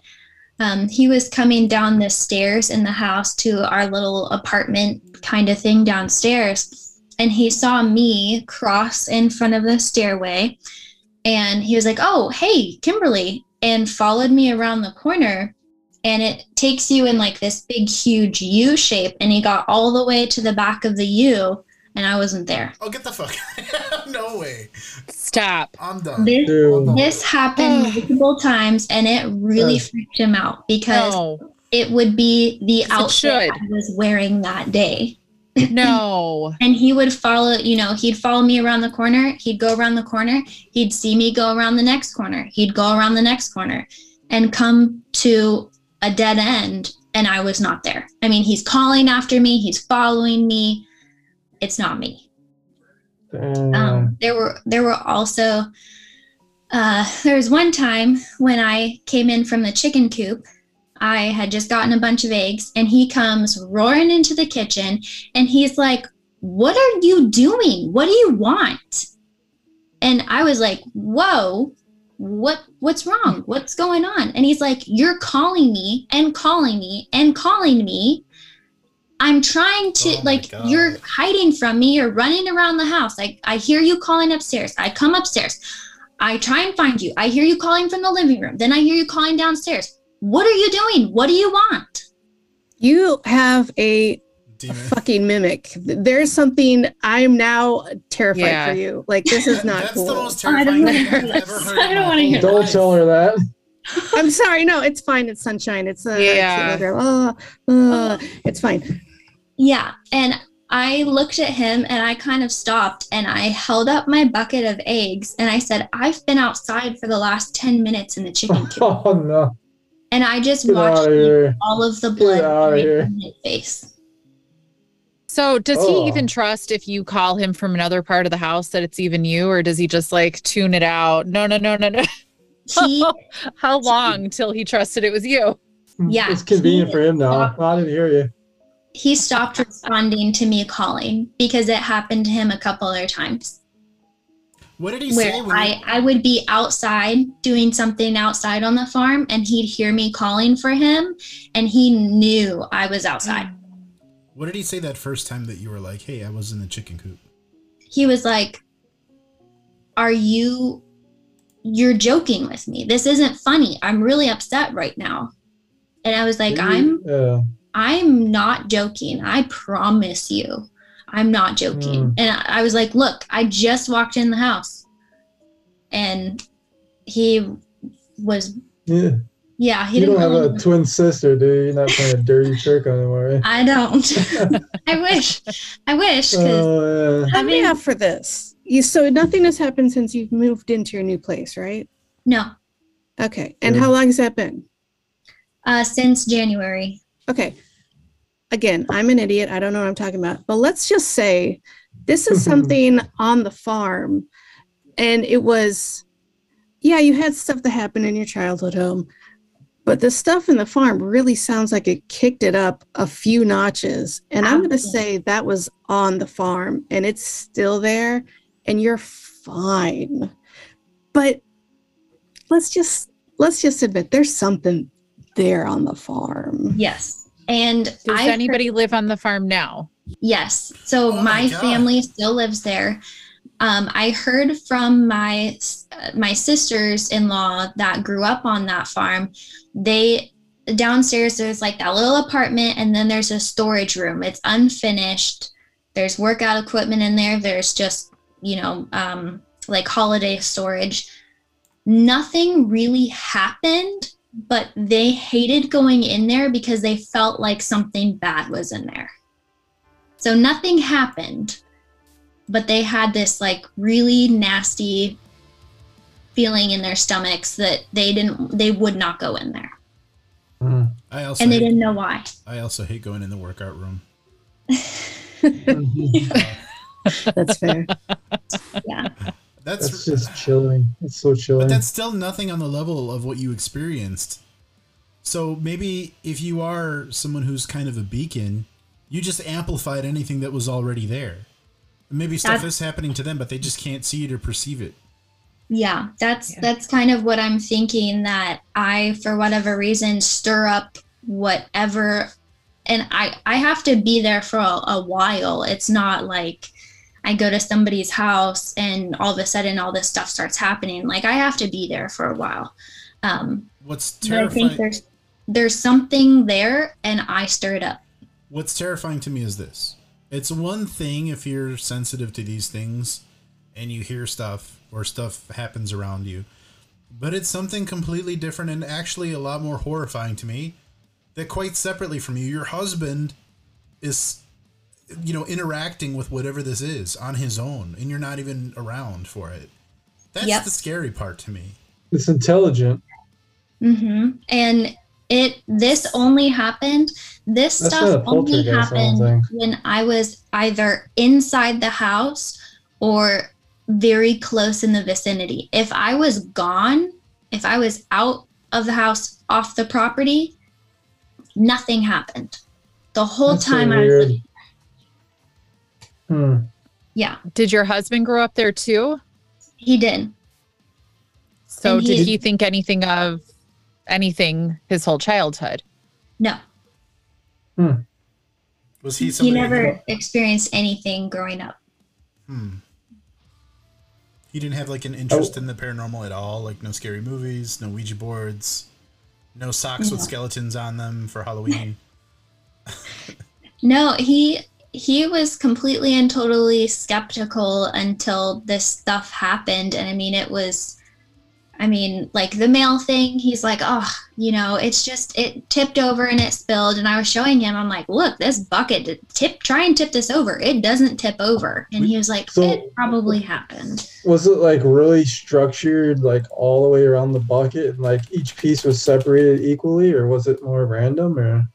Um, he was coming down the stairs in the house to our little apartment kind of thing downstairs, and he saw me cross in front of the stairway. And he was like, Oh, hey, Kimberly, and followed me around the corner. And it takes you in like this big, huge U shape. And he got all the way to the back of the U, and I wasn't there. Oh, get the fuck! no way! Stop. I'm done. This Dude. this happened multiple times and it really Yes. freaked him out because No. it would be the outfit should. I was wearing that day. No. And he would follow, you know, he'd follow me around the corner. He'd go around the corner. He'd see me go around the next corner. He'd go around the next corner and come to a dead end. And I was not there. I mean, he's calling after me, he's following me. It's not me um, there were there were also uh, there was one time when I came in from the chicken coop. I had just gotten a bunch of eggs, and he comes roaring into the kitchen, and he's like, "What are you doing? What do you want?" And I was like, "Whoa, what what's wrong? What's going on?" And he's like, "You're calling me and calling me and calling me." I'm trying to Oh like you're hiding from me. You're running around the house. Like I hear you calling upstairs. I come upstairs. I try and find you. I hear you calling from the living room. Then I hear you calling downstairs. What are you doing? What do you want? You have a Demon. fucking mimic. There's something I'm now terrified Yeah. for you. Like this is not That's cool. the most I terrifying don't thing wanna I've hear ever heard. I don't wanna hear Don't life. tell her that. I'm sorry. No, it's fine. It's sunshine. It's uh, Yeah. uh, uh, it's fine. Yeah. And I looked at him and I kind of stopped and I held up my bucket of eggs and I said, I've been outside for the last 10 minutes in the chicken oh, coop. Oh no. and I just Get watched of all of the blood outta running here. from his face. So does Oh. he even oh. trust if you call him from another part of the house that it's even you, or does he just like tune it out? No, no, no, no, no. He How long till he trusted it was you? Yeah, It's convenient he- for him now. I didn't hear you. He stopped responding to me calling because it happened to him a couple other times. What did he say? where When I, you, I would be outside doing something outside on the farm and he'd hear me calling for him and he knew I was outside. what did he say that first time that you were like, "Hey, I was in the chicken coop"? He was like, Are you you're joking with me? This isn't funny. I'm really upset right now. And I was like, Maybe- I'm Yeah. I'm not joking. I promise you. I'm not joking. Mm. And I I was like, look, I just walked in the house. And he was, Yeah. yeah, he You don't didn't have really, a twin sister, do you? You're not playing a dirty trick on him, are you? I don't. I wish. I wish. Because Oh, yeah. Let me mean- off for this. You so nothing has happened since you've moved into your new place, right? no, Okay. And Yeah. how long has that been? uh, since January. Okay. Again, I'm an idiot. I don't know what I'm talking about. But let's just say this is something on the farm and it was yeah, you had stuff that happened in your childhood home. But the stuff in the farm really sounds like it kicked it up a few notches. And I'm going to say that was on the farm and it's still there and you're fine. But let's just let's just admit there's something there on the farm. Yes. And Does I heard- anybody live on the farm now? Yes. So Oh my my, family still lives there. Um, I heard from my uh, my sisters-in-law that grew up on that farm. They downstairs there's like that little apartment, and then there's a storage room. It's unfinished. There's workout equipment in there. There's just you know um, like holiday storage. Nothing really happened, but they hated going in there because they felt like something bad was in there. So nothing happened, but they had this like really nasty feeling in their stomachs that they didn't they would not go in there. Mm. I also And they hate, didn't know why. I also hate going in the workout room. That's fair. Yeah. That's, That's just chilling. It's so chilling. but that's still nothing on the level of what you experienced. So maybe if you are someone who's kind of a beacon, you just amplified anything that was already there. Maybe stuff That's- is happening to them, but they just can't see it or perceive it. Yeah, that's Yeah. that's kind of what I'm thinking that I for whatever reason stir up whatever and I I have to be there for a, a while. It's not like I go to somebody's house and all of a sudden all this stuff starts happening. Like I have to be there for a while. Um What's but I think there's there's something there and I stir it up. What's terrifying to me is this. It's one thing if you're sensitive to these things and you hear stuff or stuff happens around you, but it's something completely different and actually a lot more horrifying to me that quite separately from you, your husband is you know interacting with whatever this is on his own and you're not even around for it. That's Yep. the scary part to me. It's intelligent. hmm And it this only happened. This That's stuff only poltergeist, I don't happened when I was either inside the house or very close in the vicinity. If I was gone, if I was out of the house, off the property, nothing happened. The whole That's so time I was weird. Hmm. Yeah, Did your husband grow up there too? he did. So And did he- he think anything of anything his whole childhood? No, Hmm. Was he he somebody never experienced anything growing up. Hmm. He didn't have like an interest Oh. in the paranormal at all, like no scary movies, no Ouija boards, no socks with skeletons on them for Halloween. No, he he was completely and totally skeptical until this stuff happened. And I mean it was I mean like the mail thing he's like oh you know it's just it tipped over and it spilled. And I was showing him I'm like look this bucket tip try and tip this over. It doesn't tip over. And he was like So- it probably happened. Was it like really structured, like all the way around the bucket, and like each piece was separated equally, or was it more random? Or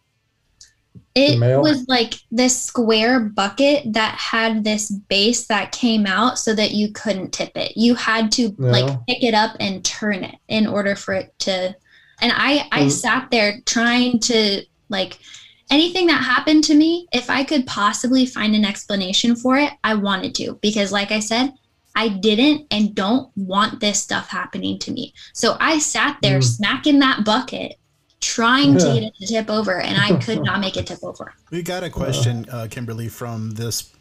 It was like this square bucket that had this base that came out so that you couldn't tip it. You had to like pick it up and turn it in order for it to. And I I Mm. sat there trying to like anything that happened to me, if I could possibly find an explanation for it, I wanted to because like I said, I didn't and don't want this stuff happening to me. So I sat there Mm. smacking that bucket, trying to get it to tip over, and I could not make it tip over. We got a question, uh, Kimberly, from this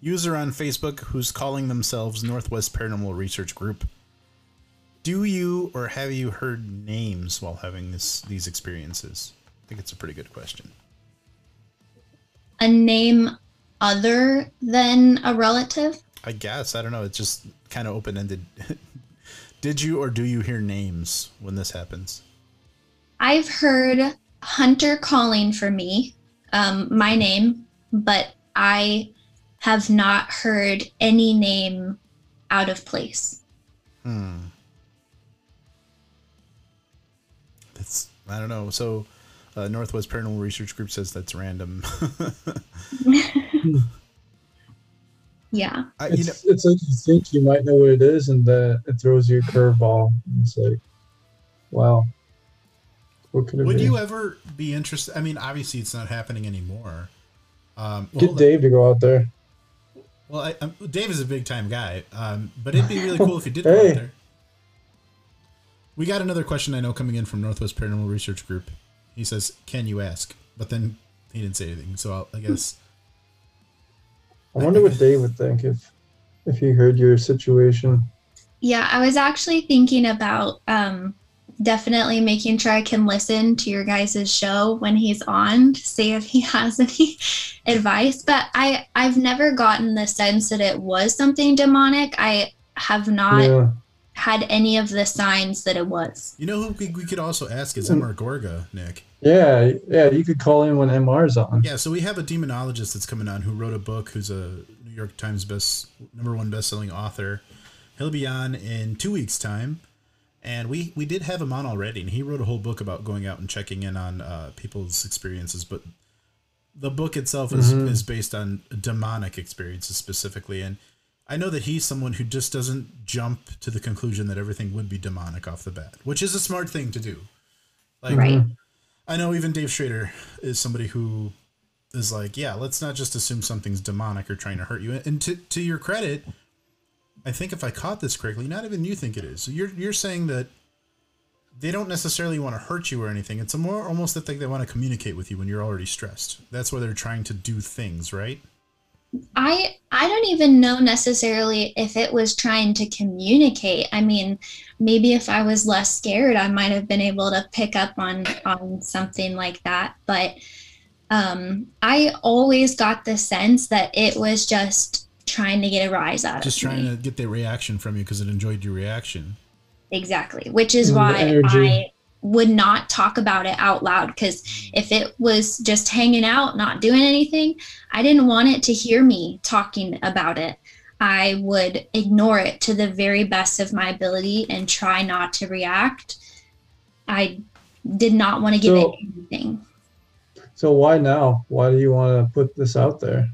user on Facebook who's calling themselves Northwest Paranormal Research Group. Do you or have you heard names while having this these experiences? I think it's a pretty good question. A name other than a relative? I guess I don't know. It's just kind of open ended. Did you or do you hear names when this happens? I've heard Hunter calling for me, um, my name, but I have not heard any name out of place. Hmm. That's I don't know. So, uh, Northwest Paranormal Research Group says that's random. Yeah. I, you know, It's, it's like you think you might know what it is, and then it throws you a curveball. It's like, wow, what could it would be? you ever be interested? I mean, obviously, it's not happening anymore. Um, well, Get hold. Dave to go out there. Well, I, um, Dave is a big time guy, um, but it'd be really cool if you did go out there. We got another question I know coming in from Northwest Paranormal Research Group. He says, "Can you ask?" But then he didn't say anything, so I'll, I guess I wonder what Dave would think if if he heard your situation. Yeah, I was actually thinking about um, definitely making sure I can listen to your guys' show when he's on to see if he has any advice. But I I've never gotten the sense that it was something demonic. I have not yeah, had any of the signs that it was. you know who we, we could also ask is Mr. Gorga, Nick. yeah, yeah. You could call in when MR's on. Yeah, so we have a demonologist that's coming on who wrote a book, who's a New York Times best number one best-selling author. He'll be on in two weeks' time, and we we did have him on already, and he wrote a whole book about going out and checking in on uh, people's experiences. But the book itself is is based on demonic experiences specifically, and I know that he's someone who just doesn't jump to the conclusion that everything would be demonic off the bat, which is a smart thing to do. Like, Right. I know even Dave Schrader is somebody who is like, yeah, let's not just assume something's demonic or trying to hurt you. And to to your credit, I think if I caught this correctly, not even you think it is. You're you're saying that they don't necessarily want to hurt you or anything. It's more almost that they want to communicate with you when you're already stressed. That's why they're trying to do things, right? I I don't even know necessarily if it was trying to communicate. I mean, maybe if I was less scared, I might have been able to pick up on on something like that. But um, I always got the sense that it was just trying to get a rise out Just of trying to get their reaction from you because it enjoyed your reaction. Exactly, which is Mm, why energy. I would not talk about it out loud because if it was just hanging out, not doing anything, I didn't want it to hear me talking about it. I would ignore it to the very best of my ability and try not to react. I did not want to give So- it anything. So why now? Why do you want to put this out there?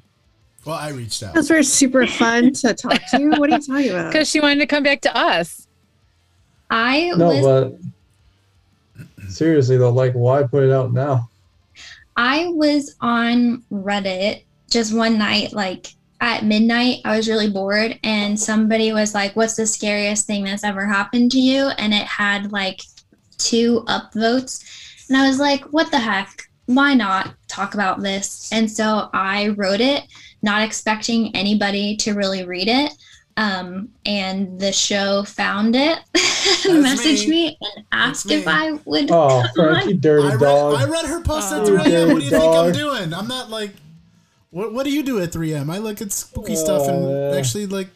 Well, I reached out. Those were super fun to talk to. What are you talking about? Because she wanted to come back to us. I No, was but seriously though, like why put it out now? I was on Reddit just one night, like at midnight. I was really bored, and somebody was like, What's the scariest thing that's ever happened to you? And it had like two upvotes. And I was like, What the heck? Why not talk about this? And so I wrote it, not expecting anybody to really read it. Um, and the show found it, messaged me. me. and asked That's if. I would Oh, come on. Frankie, dirty I read, dog. I read her post at Oh. 3 a.m. What do you think I'm doing? I'm not like, what, what do you do at 3 a.m.? I look at spooky stuff and Oh, yeah. actually like,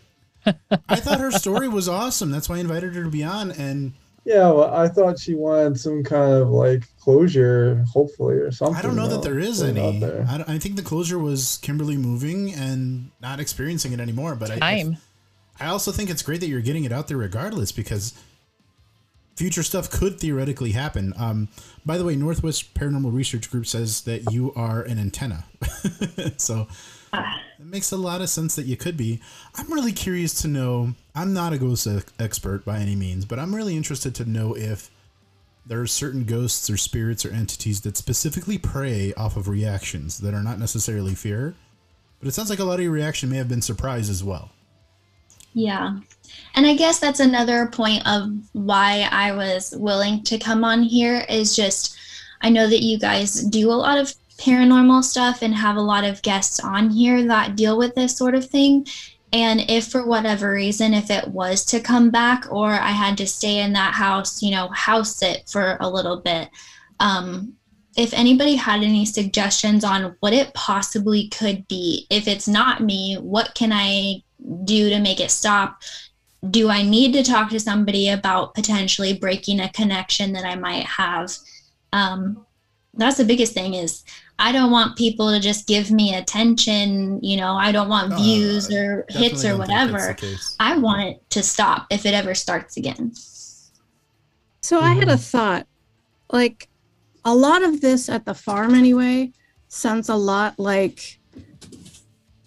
I thought her story was awesome. That's why I invited her to be on. And Yeah, well, I thought she wanted some kind of like closure, hopefully, or something. I don't know that there is put it out any. there. I, I think the closure was Kimberly moving and not experiencing it anymore. But I, I, Time. I also think it's great that you're getting it out there regardless because future stuff could theoretically happen. Um, by the way, Northwest Paranormal Research Group says that you are an antenna. so it makes a lot of sense that you could be. I'm really curious to know. I'm not a ghost expert by any means, but I'm really interested to know if there are certain ghosts or spirits or entities that specifically prey off of reactions that are not necessarily fear. But it sounds like a lot of your reaction may have been surprise as well. Yeah. And I guess that's another point of why I was willing to come on here is just I know that you guys do a lot of paranormal stuff and have a lot of guests on here that deal with this sort of thing. And if for whatever reason, if it was to come back or I had to stay in that house, you know, house it for a little bit, um, if anybody had any suggestions on what it possibly could be, if it's not me, what can I do to make it stop? Do I need to talk to somebody about potentially breaking a connection that I might have? Um, that's the biggest thing is I don't want people to just give me attention, you know, I don't want Uh, views or hits or don't think that's whatever. I want it to stop if it ever starts again. So I had a thought. Like a lot of this at the farm anyway sounds a lot like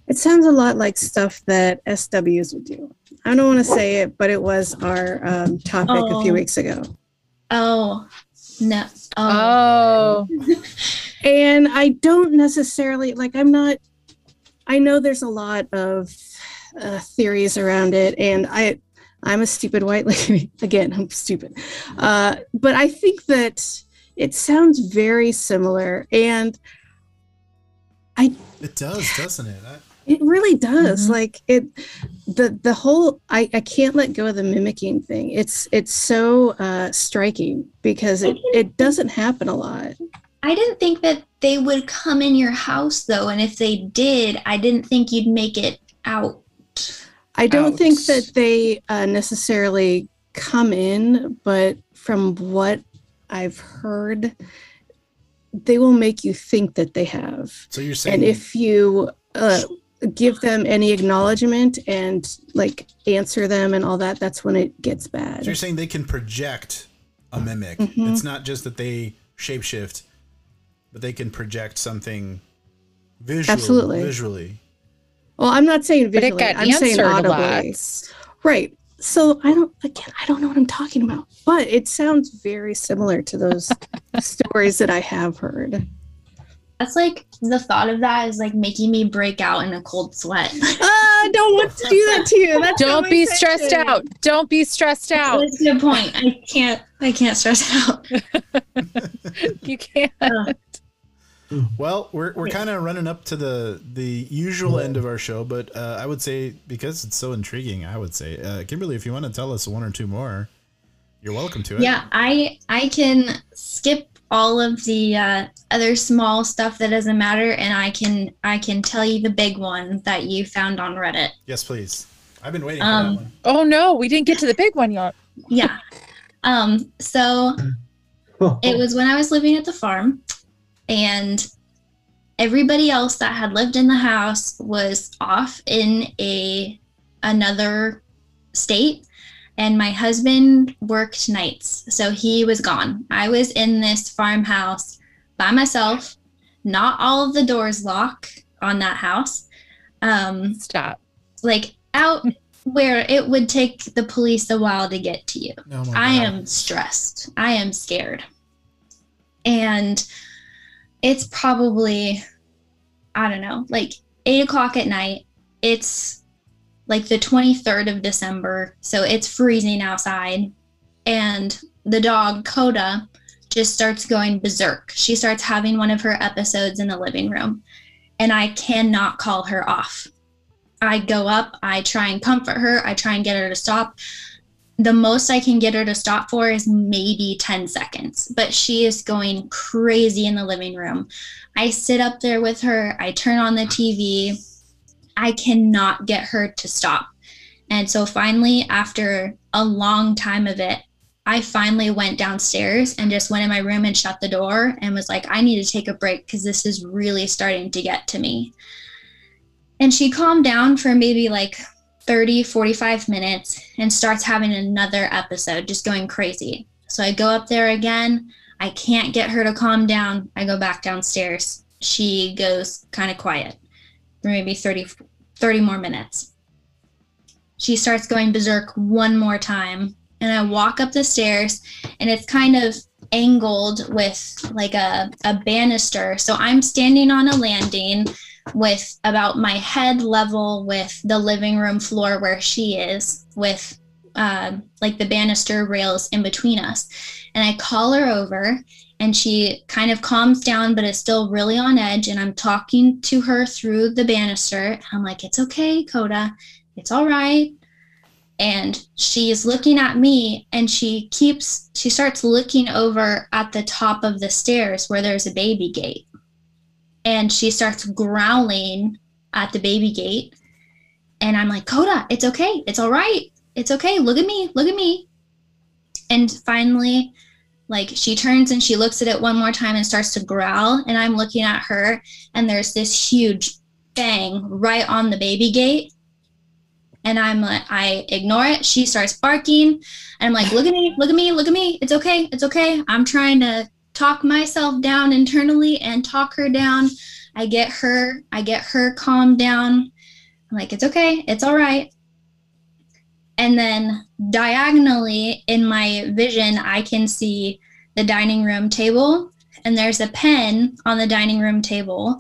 it sounds a lot like stuff that SWs would do. I don't want to say it, but it was our um, topic a few Oh. weeks ago. Oh, no. Oh, Oh, And I don't necessarily like, I'm not, I know there's a lot of uh, theories around it, and I, I'm a stupid white lady. Again, I'm stupid. Uh, but I think that it sounds very similar, and I. It does, doesn't it? I, it really does. Mhm. Like it, the the whole I I can't let go of the mimicking thing. It's it's so uh, striking because it it doesn't happen a lot. I didn't think that they would come in your house though. And if they did, I didn't think you'd make it out. I don't think that they uh, necessarily come in, but from what I've heard, they will make you think that they have. so you're saying And if you uh, give them any acknowledgement and like answer them and all that, that's when it gets so bad. you're saying they can project a mimic. Mhm. It's not just that they shapeshift, but they can project something visually. Absolutely. Visually. Well, I'm not saying but it visually. got I'm saying answered audibly. lots. Right. So I don't again I don't know what I'm talking about, but it sounds very similar to those stories that I have heard. That's like the thought of that is like making me break out in a cold sweat. Ah, I don't want to do that to you. That's Don't my be stressed intention. out. Don't be stressed out. That's a good point. I can't. I can't stress out. You can't. Well, we're, we're kind of running up to the the usual end of our show, but uh, I would say because it's so intriguing, I would say, uh, Kimberly, if you want to tell us one or two more, you're welcome to it. Yeah, I I can skip all of the uh, other small stuff that doesn't matter, and I can I can tell you the big one that you found on Reddit. Yes, please. I've been waiting Um, for that one. Oh no, we didn't get to the big one yet. Yeah. um. So it was when I was living at the farm, and everybody else that had lived in the house was off in a another state and my husband worked nights so he was gone i was in this farmhouse by myself not all of the doors lock on that house um Stop. like out where it would take the police a while to get to you Oh I God. am stressed. I am scared. And it's probably, I don't know, like eight o'clock at night. It's like the 23rd of December. So it's freezing outside. And the dog, Coda, just starts going berserk. She starts having one of her episodes in the living room. And I cannot call her off. I go up, I try and comfort her, I try and get her to stop the most I can get her to stop for is maybe 10 seconds, but she is going crazy in the living room. I sit up there with her, I turn on the TV. I cannot get her to stop. And so finally, after a long time of it, I finally went downstairs and just went in my room and shut the door and was like, I need to take a break because this is really starting to get to me. And she calmed down for maybe like 30, 45 minutes and starts having another episode, just going crazy. So I go up there again. I can't get her to calm down. I go back downstairs. She goes kind of quiet for maybe 30, 30 more minutes. She starts going berserk one more time. And I walk up the stairs and it's kind of angled with like a, a banister. So I'm standing on a landing with about my head level with the living room floor where she is, with uh, like the banister rails in between us. And I call her over and she kind of calms down, but is still really on edge. And I'm talking to her through the banister. I'm like, it's okay, Coda. It's all right. And she's looking at me and she keeps, she starts looking over at the top of the stairs where there's a baby gate. And she starts growling at the baby gate. And I'm like, Coda, it's okay. It's all right. It's okay. Look at me. Look at me. And finally, like she turns and she looks at it one more time and starts to growl and i'm looking at her and there's this huge bang right on the baby gate and i'm like i ignore it she starts barking and i'm like look at me look at me look at me it's okay it's okay i'm trying to talk myself down internally and talk her down i get her i get her calmed down i'm like it's okay it's all right and then diagonally in my vision, I can see the dining room table, and there's a pen on the dining room table,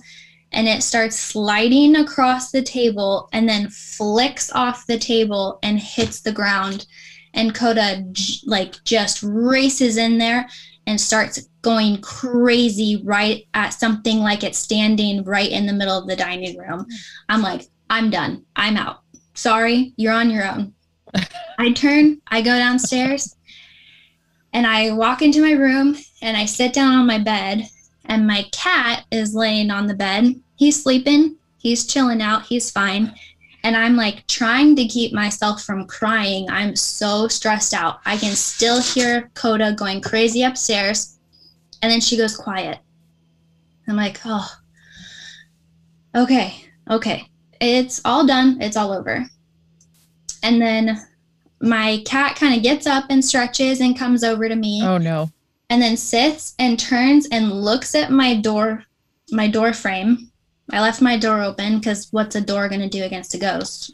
and it starts sliding across the table and then flicks off the table and hits the ground. And Coda like just races in there and starts going crazy right at something like it's standing right in the middle of the dining room. I'm like, I'm done. I'm out. Sorry, you're on your own. I turn, I go downstairs, and I walk into my room and I sit down on my bed, and my cat is laying on the bed. He's sleeping, he's chilling out, he's fine. And I'm like trying to keep myself from crying. I'm so stressed out. I can still hear Coda going crazy upstairs. And then she goes quiet. I'm like, oh, okay, okay. It's all done. It's all over. And then my cat kind of gets up and stretches and comes over to me Oh no. and then sits and turns and looks at my door my door frame. I left my door open because what's a door going to do against a ghost?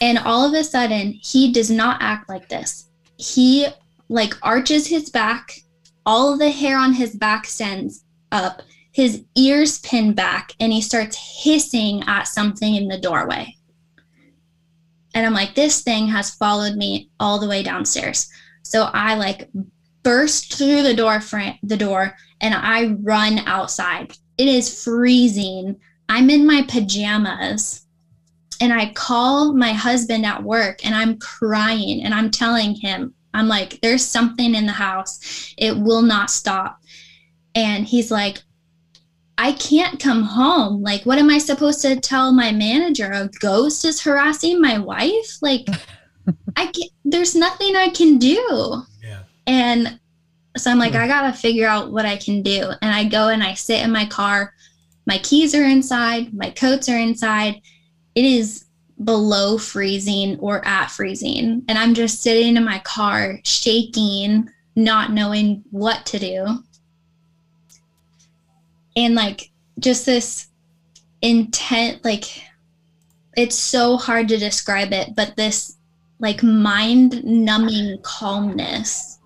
And all of a sudden, he does not act like this. He like arches his back, all the hair on his back stands up, his ears pin back, and he starts hissing at something in the doorway. And I'm like, this thing has followed me all the way downstairs. So I like burst through the door frame, the door, and I run outside. It is freezing. I'm in my pajamas and I call my husband at work and I'm crying and I'm telling him, I'm like, there's something in the house. It will not stop. And he's like, I can't come home. Like, what am I supposed to tell my manager? A ghost is harassing my wife? Like, I can't, there's nothing I can do. Yeah. And so I'm like, hmm. I gotta figure out what I can do. And I go and I sit in my car. My keys are inside, my coats are inside. It is below freezing or at freezing. And I'm just sitting in my car, shaking, not knowing what to do. And like just this intent, like it's so hard to describe it, but this like mind numbing calmness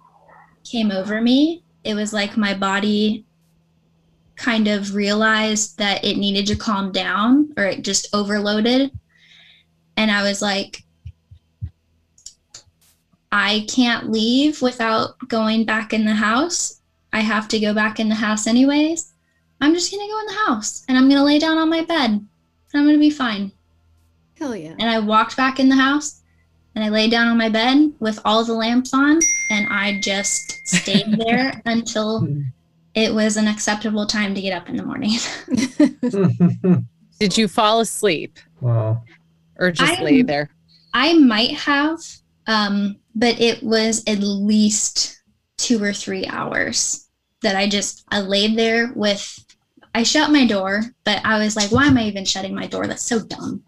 came over me. It was like my body kind of realized that it needed to calm down or it just overloaded. And I was like, I can't leave without going back in the house. I have to go back in the house anyways. I'm just going to go in the house and I'm going to lay down on my bed and I'm going to be fine. Hell yeah. And I walked back in the house and I laid down on my bed with all the lamps on and I just stayed there until it was an acceptable time to get up in the morning. Did you fall asleep wow. or just I- lay there? I might have, um, but it was at least two or three hours that I just I laid there with. I shut my door, but I was like, "Why am I even shutting my door? That's so dumb."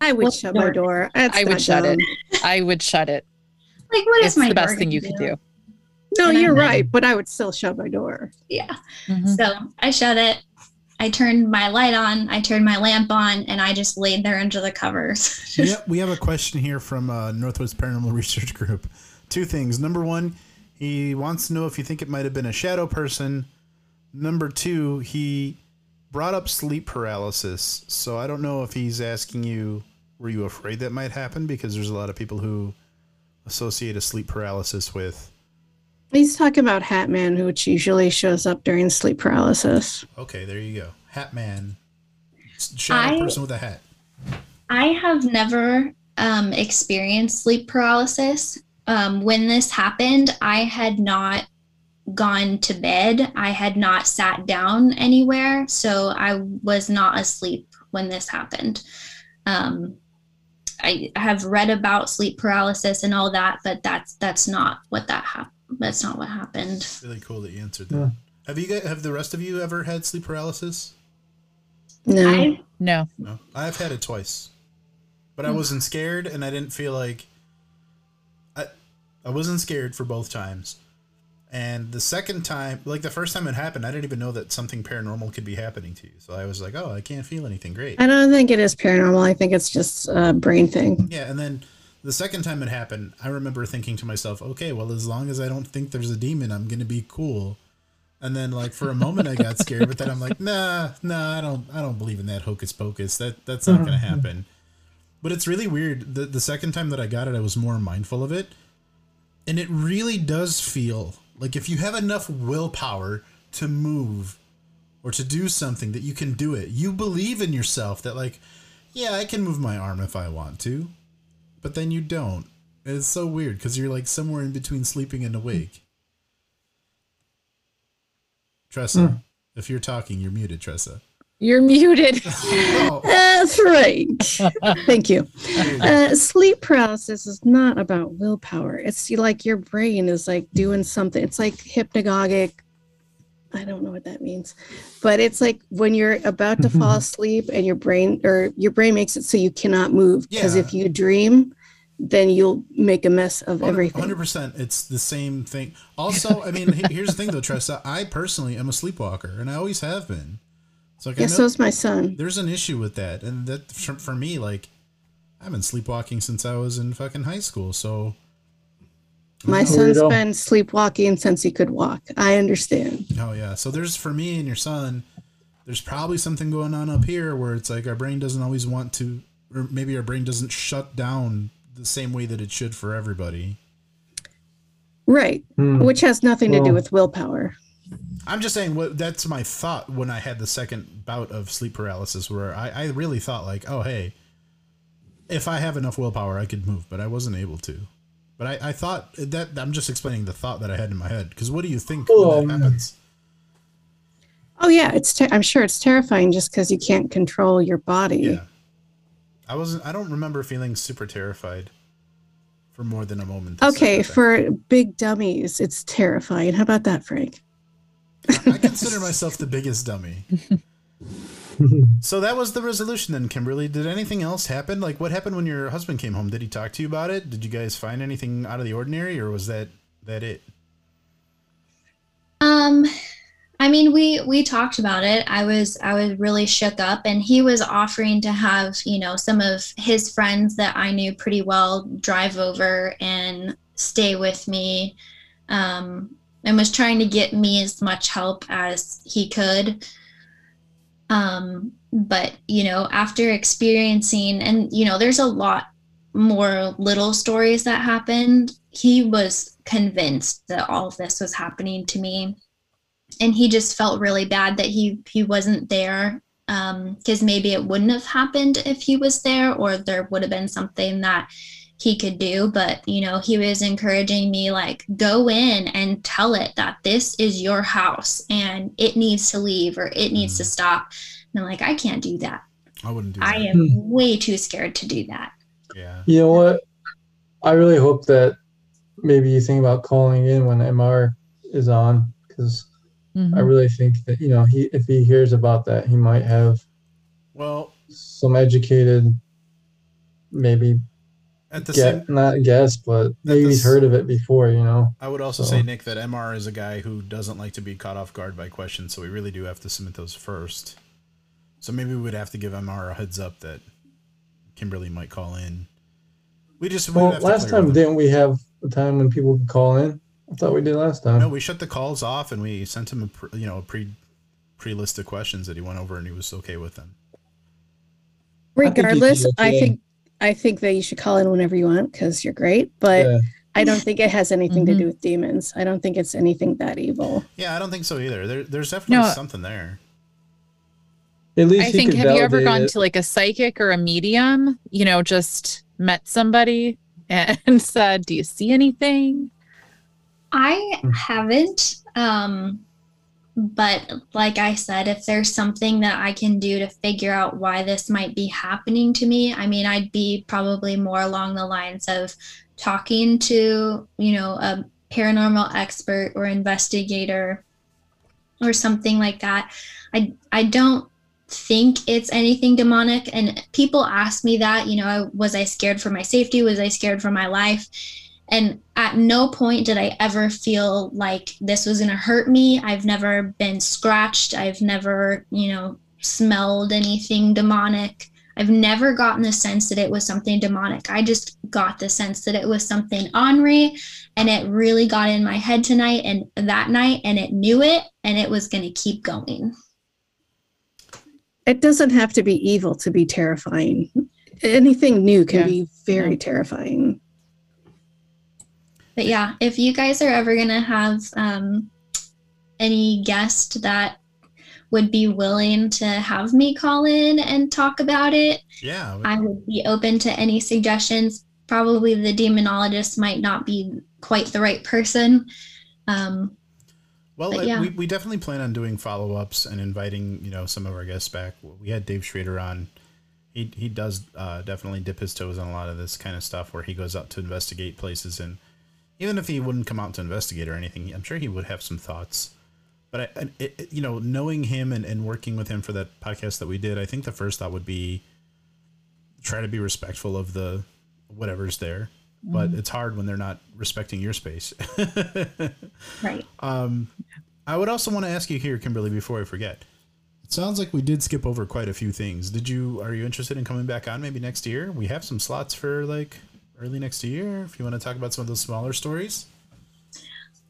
I would What's shut my door. That's I would not shut dumb. it. I would shut it. Like, what is It's my the best thing gonna you could do. No, And you're know. right, but I would still shut my door. Yeah. Mhm. So I shut it. I turned my light on. I turned my lamp on, and I just laid there under the covers. yep, we have a question here from uh, Northwest Paranormal Research Group. Two things. Number one, he wants to know if you think it might have been a shadow person. Number two, he brought up sleep paralysis, so I don't know if he's asking you, were you afraid that might happen? Because there's a lot of people who associate a sleep paralysis with. He's talking about Hat Man, which usually shows up during sleep paralysis. Okay, there you go. Hat man. Shadow I- person with a hat. I have never um, experienced sleep paralysis. Um, when this happened, I had not gone to bed. I had not sat down anywhere. So I was not asleep when this happened. Um, I have read about sleep paralysis and all that, but that's that's not what that happened. That's not what happened. Really cool that you answered that. Yeah. Have you guys, have the rest of you ever had sleep paralysis? No. I No. No, I've had it twice, but I wasn't scared, and I didn't feel like I I wasn't scared for both times. And the second time, like the first time it happened, I didn't even know that something paranormal could be happening to you. So I was like, "Oh, I can't feel anything. Great." I don't think it is paranormal. I think it's just a brain thing. Yeah, and then the second time it happened, I remember thinking to myself, "Okay, well, as long as I don't think there's a demon, I'm gonna be cool." And then, like for a moment, I got scared, but then I'm like, "Nah, nah, I don't, I don't believe in that hocus pocus. That that's not gonna mm-hmm. happen." But it's really weird. The the second time that I got it, I was more mindful of it, and it really does feel like if you have enough willpower to move or to do something that you can do it. You believe in yourself that like, yeah, I can move my arm if I want to but then you don't. And it's so weird because you're like somewhere in between sleeping and awake. Tressa, hmm. if you're talking, you're muted, Tressa. You're muted. That's right. Thank you. there you go. Uh, sleep paralysis is not about willpower. It's like your brain is like doing something. It's like hypnagogic. I don't know what that means, but it's like when you're about to fall asleep and your brain or your brain makes it so you cannot move. Because Yeah. if you dream, then you'll make a mess of everything. Hundred percent. It's the same thing. Also, I mean, here's the thing though, Tressa. I personally am a sleepwalker, and I always have been. So like, I Yeah, so is my son. there's an issue with that, and that for, for me, like, I've been sleepwalking since I was in fucking high school. So My son's weirdo. been sleepwalking since he could walk. I understand. Oh yeah. So there's for me and your son, there's probably something going on up here where it's like our brain doesn't always want to or maybe our brain doesn't shut down the same way that it should for everybody. Right. Hmm. Which has nothing to do with willpower. I'm just saying what that's my thought when I had the second bout of sleep paralysis where I, I really thought like, oh hey, if I have enough willpower I could move, but I wasn't able to. But I, I thought that I'm just explaining the thought that I had in my head. Because what do you think Oh, when that happens? Oh yeah, it's. Ter- I'm sure it's terrifying just because you can't control your body. Yeah. I wasn't. I don't remember feeling super terrified for more than a moment. Okay, for big dummies, it's terrifying. How about that, Frank? I consider myself the biggest dummy. so that was the resolution then, Kimberly. Did anything else happen? Like, what happened when your husband came home? Did he talk to you about it? Did you guys find anything out of the ordinary, or was that that it? Um, I mean, we we talked about it. I was I was really shook up, and he was offering to have you know some of his friends that I knew pretty well drive over and stay with me, um, and was trying to get me as much help as he could. Um, but you know, after experiencing, and you know, there's a lot more little stories that happened. He was convinced that all of this was happening to me and he just felt really bad that he he wasn't there because maybe it wouldn't have happened if he was there or there would have been something that he could do but you know he was encouraging me like go in and tell it that this is your house and it needs to leave or it needs to stop and i'm like i can't do that I wouldn't do that. i am way too scared to do that yeah. You know what? I really hope that maybe you think about calling in when MR is on because Mhm. I really think that you know he if he hears about that he might have Well, some educated maybe at the get same, not guess but maybe he's heard of it before you know I would also So- say Nick that MR is a guy who doesn't like to be caught off guard by questions, so we really do have to submit those first. So maybe we would have to give MR a heads up that Kimberly might call in. We just we well have last time didn't we have a time when people could call in I thought we did last time No, we shut the calls off and we sent him a pr- you know a pre pre-list of questions that he went over and he was okay with them. think you'd be Regardless, I think I think that you should call in whenever you want because you're great. But Yeah. I don't think it has anything Mhm. to do with demons. I don't think it's anything that evil. Yeah, I don't think so either. There, there's definitely No. something there. At least I think could have you ever gone it. to like a psychic or a medium, you know, just met somebody and said, Do you see anything? I haven't. Um, but like I said, if there's something that I can do to figure out why this might be happening to me, I mean, I'd be probably more along the lines of talking to, you know, a paranormal expert or investigator or something like that. I I don't think it's anything demonic and people ask me that, you know, was I scared for my safety? Was I scared for my life? And at no point did I ever feel like this was going to hurt me. I've never been scratched. I've never, you know, smelled anything demonic. I've never gotten the sense that it was something demonic. I just got the sense that it was something ornery and it really got in my head tonight and that night and it knew it and it was going to keep going. It doesn't have to be evil to be terrifying. Anything new can Yeah. be very Yeah. terrifying. But yeah, if you guys are ever gonna have um, any guest that would be willing to have me call in and talk about it, Yeah, I would be open to any suggestions. Probably the demonologist might not be quite the right person. Um, Well, uh, yeah. we, we definitely plan on doing follow ups and inviting you know some of our guests back. We had Dave Schrader on. He he does uh, definitely dip his toes on a lot of this kind of stuff where he goes out to investigate places and even if he wouldn't come out to investigate or anything, I'm sure he would have some thoughts. But I, it, it- you know, knowing him and, and working with him for that podcast that we did, I think the first thought would be try to be respectful of the whatever's there. But it's hard when they're not respecting your space. right. Um, I would also want to ask you here, Kimberly, before I forget. It sounds like we did skip over quite a few things. Did you? Are you interested in coming back on maybe next year? We have some slots for like early next year. If you want to talk about some of those smaller stories.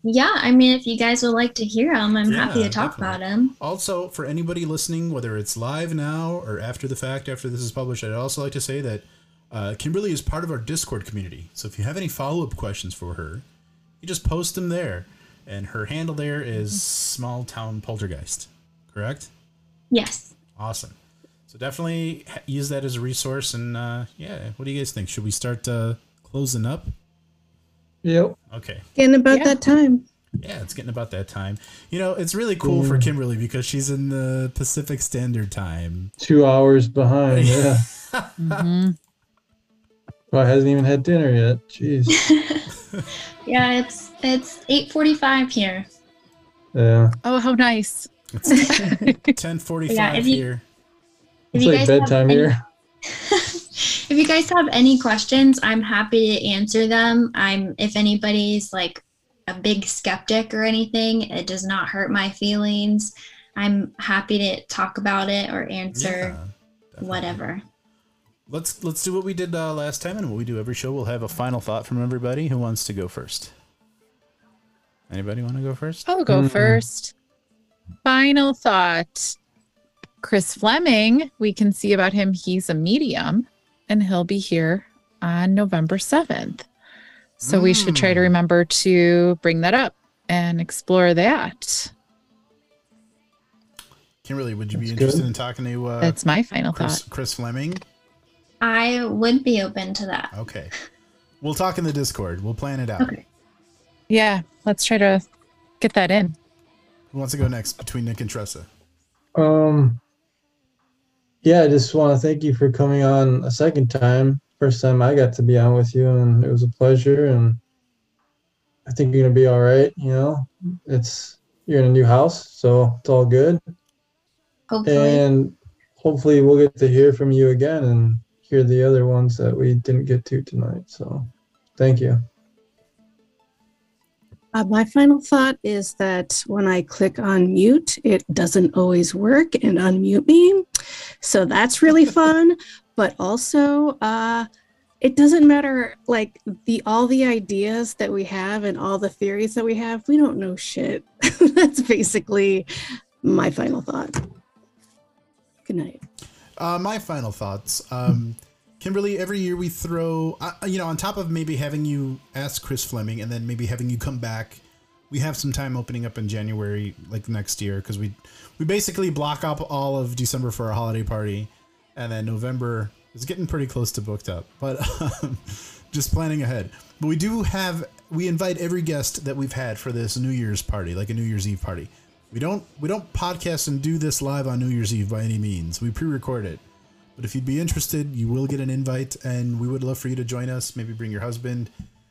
Yeah, I mean, if you guys would like to hear them, I'm happy to talk definitely. about them. Also, for anybody listening, whether it's live now or after the fact, after this is published, I'd also like to say that uh, Kimberly is part of our Discord community. So if you have any follow up questions for her, you just post them there. And her handle there is Small Town Poltergeist. Correct? Yes. Awesome. So definitely use that as a resource. And uh, yeah, what do you guys think? Should we start uh, closing up? Yep. Okay. Getting about Yeah. that time. Yeah, it's getting about that time. You know, it's really cool for Kimberly because she's in the Pacific Standard Time. Two hours behind. Yeah. mm-hmm. Well, I hasn't even had dinner yet. Jeez. Yeah, it's it's 8:45 here. Yeah. Oh, how nice. It's ten forty-five Yeah, you- here. If It's like bedtime any- here. if you guys have any questions, I'm happy to answer them. I'm if anybody's like a big skeptic or anything, it does not hurt my feelings. I'm happy to talk about it or answer Yeah, whatever. Let's let's do what we did uh, last time, and what we do every show. We'll have a final thought from everybody. Who wants to go first? Anybody want to go first? I'll go Mm. first. Final thought. Chris Fleming, we can see about him. He's a medium and he'll be here on November 7th. So we should try to Mm. remember to bring that up and explore that. Kimberly, would you be interested good. in talking to uh, That's my final Chris, thought. Chris Fleming? I would be open to that. Okay. We'll talk in the Discord. We'll plan it out. Okay. Yeah, let's try to get that in. Who wants to go next between Nick and Tressa? Um. Yeah, I just want to thank you for coming on a second time. First time I got to be on with you, and it was a pleasure. And I think you're gonna be all right. You know, it's you're in a new house, so it's all good. Hopefully. And hopefully, we'll get to hear from you again and hear the other ones that we didn't get to tonight. So, thank you. Uh, my final thought is that when I click on mute, it doesn't always work and unmute me. So that's really fun. But also, uh, it doesn't matter like the all the ideas that we have and all the theories that we have. We don't know shit. that's basically my final thought. Good night. Uh, my final thoughts. Um, Kimberly, every year we throw, uh, you know, on top of maybe having you ask Chris Fleming and then maybe having you come back, we have some time opening up in January, like next year, because we we basically block up all of December for our holiday party, and then November is getting pretty close to booked up. But um, just planning ahead. But we do have we invite every guest that we've had for this New Year's party, like a New Year's Eve party. We don't we don't podcast and do this live on New Year's Eve by any means. We pre-record it. But if you'd be interested, you will get an invite, and we would love for you to join us. Maybe bring your husband.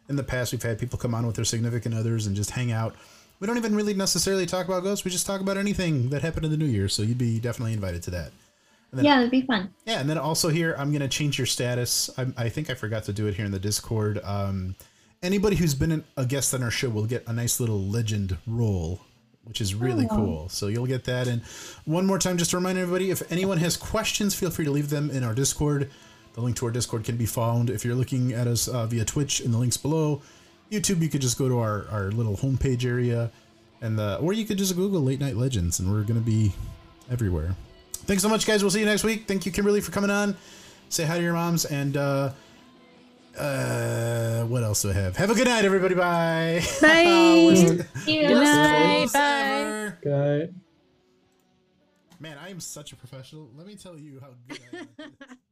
In the past, we've had people come on with their significant others and just hang out. We don't even really necessarily talk about ghosts. We just talk about anything that happened in the new year. So you'd be definitely invited to that. then- yeah, that'd be fun. Yeah, and then also here, I'm gonna change your status. I, I think I forgot to do it here in the Discord. Um, anybody who's been an- a guest on our show will get a nice little legend role, which is really Oh. cool. So you'll get that. And one more time, just to remind everybody, if anyone has questions, feel free to leave them in our Discord. The link to our Discord can be found if you're looking at us uh, via Twitch in the links below. YouTube, you could just go to our, our little homepage area, and the, or you could just Google Late Night Legends, and we're gonna be everywhere. Thanks so much, guys. We'll see you next week. Thank you, Kimberly, for coming on. Say hi to your moms, and uh, uh, what else do I have? Have a good night, everybody. Bye. Bye. Good night. Bye. ever. Guy. Man, I am such a professional. Let me tell you how good I am. at this.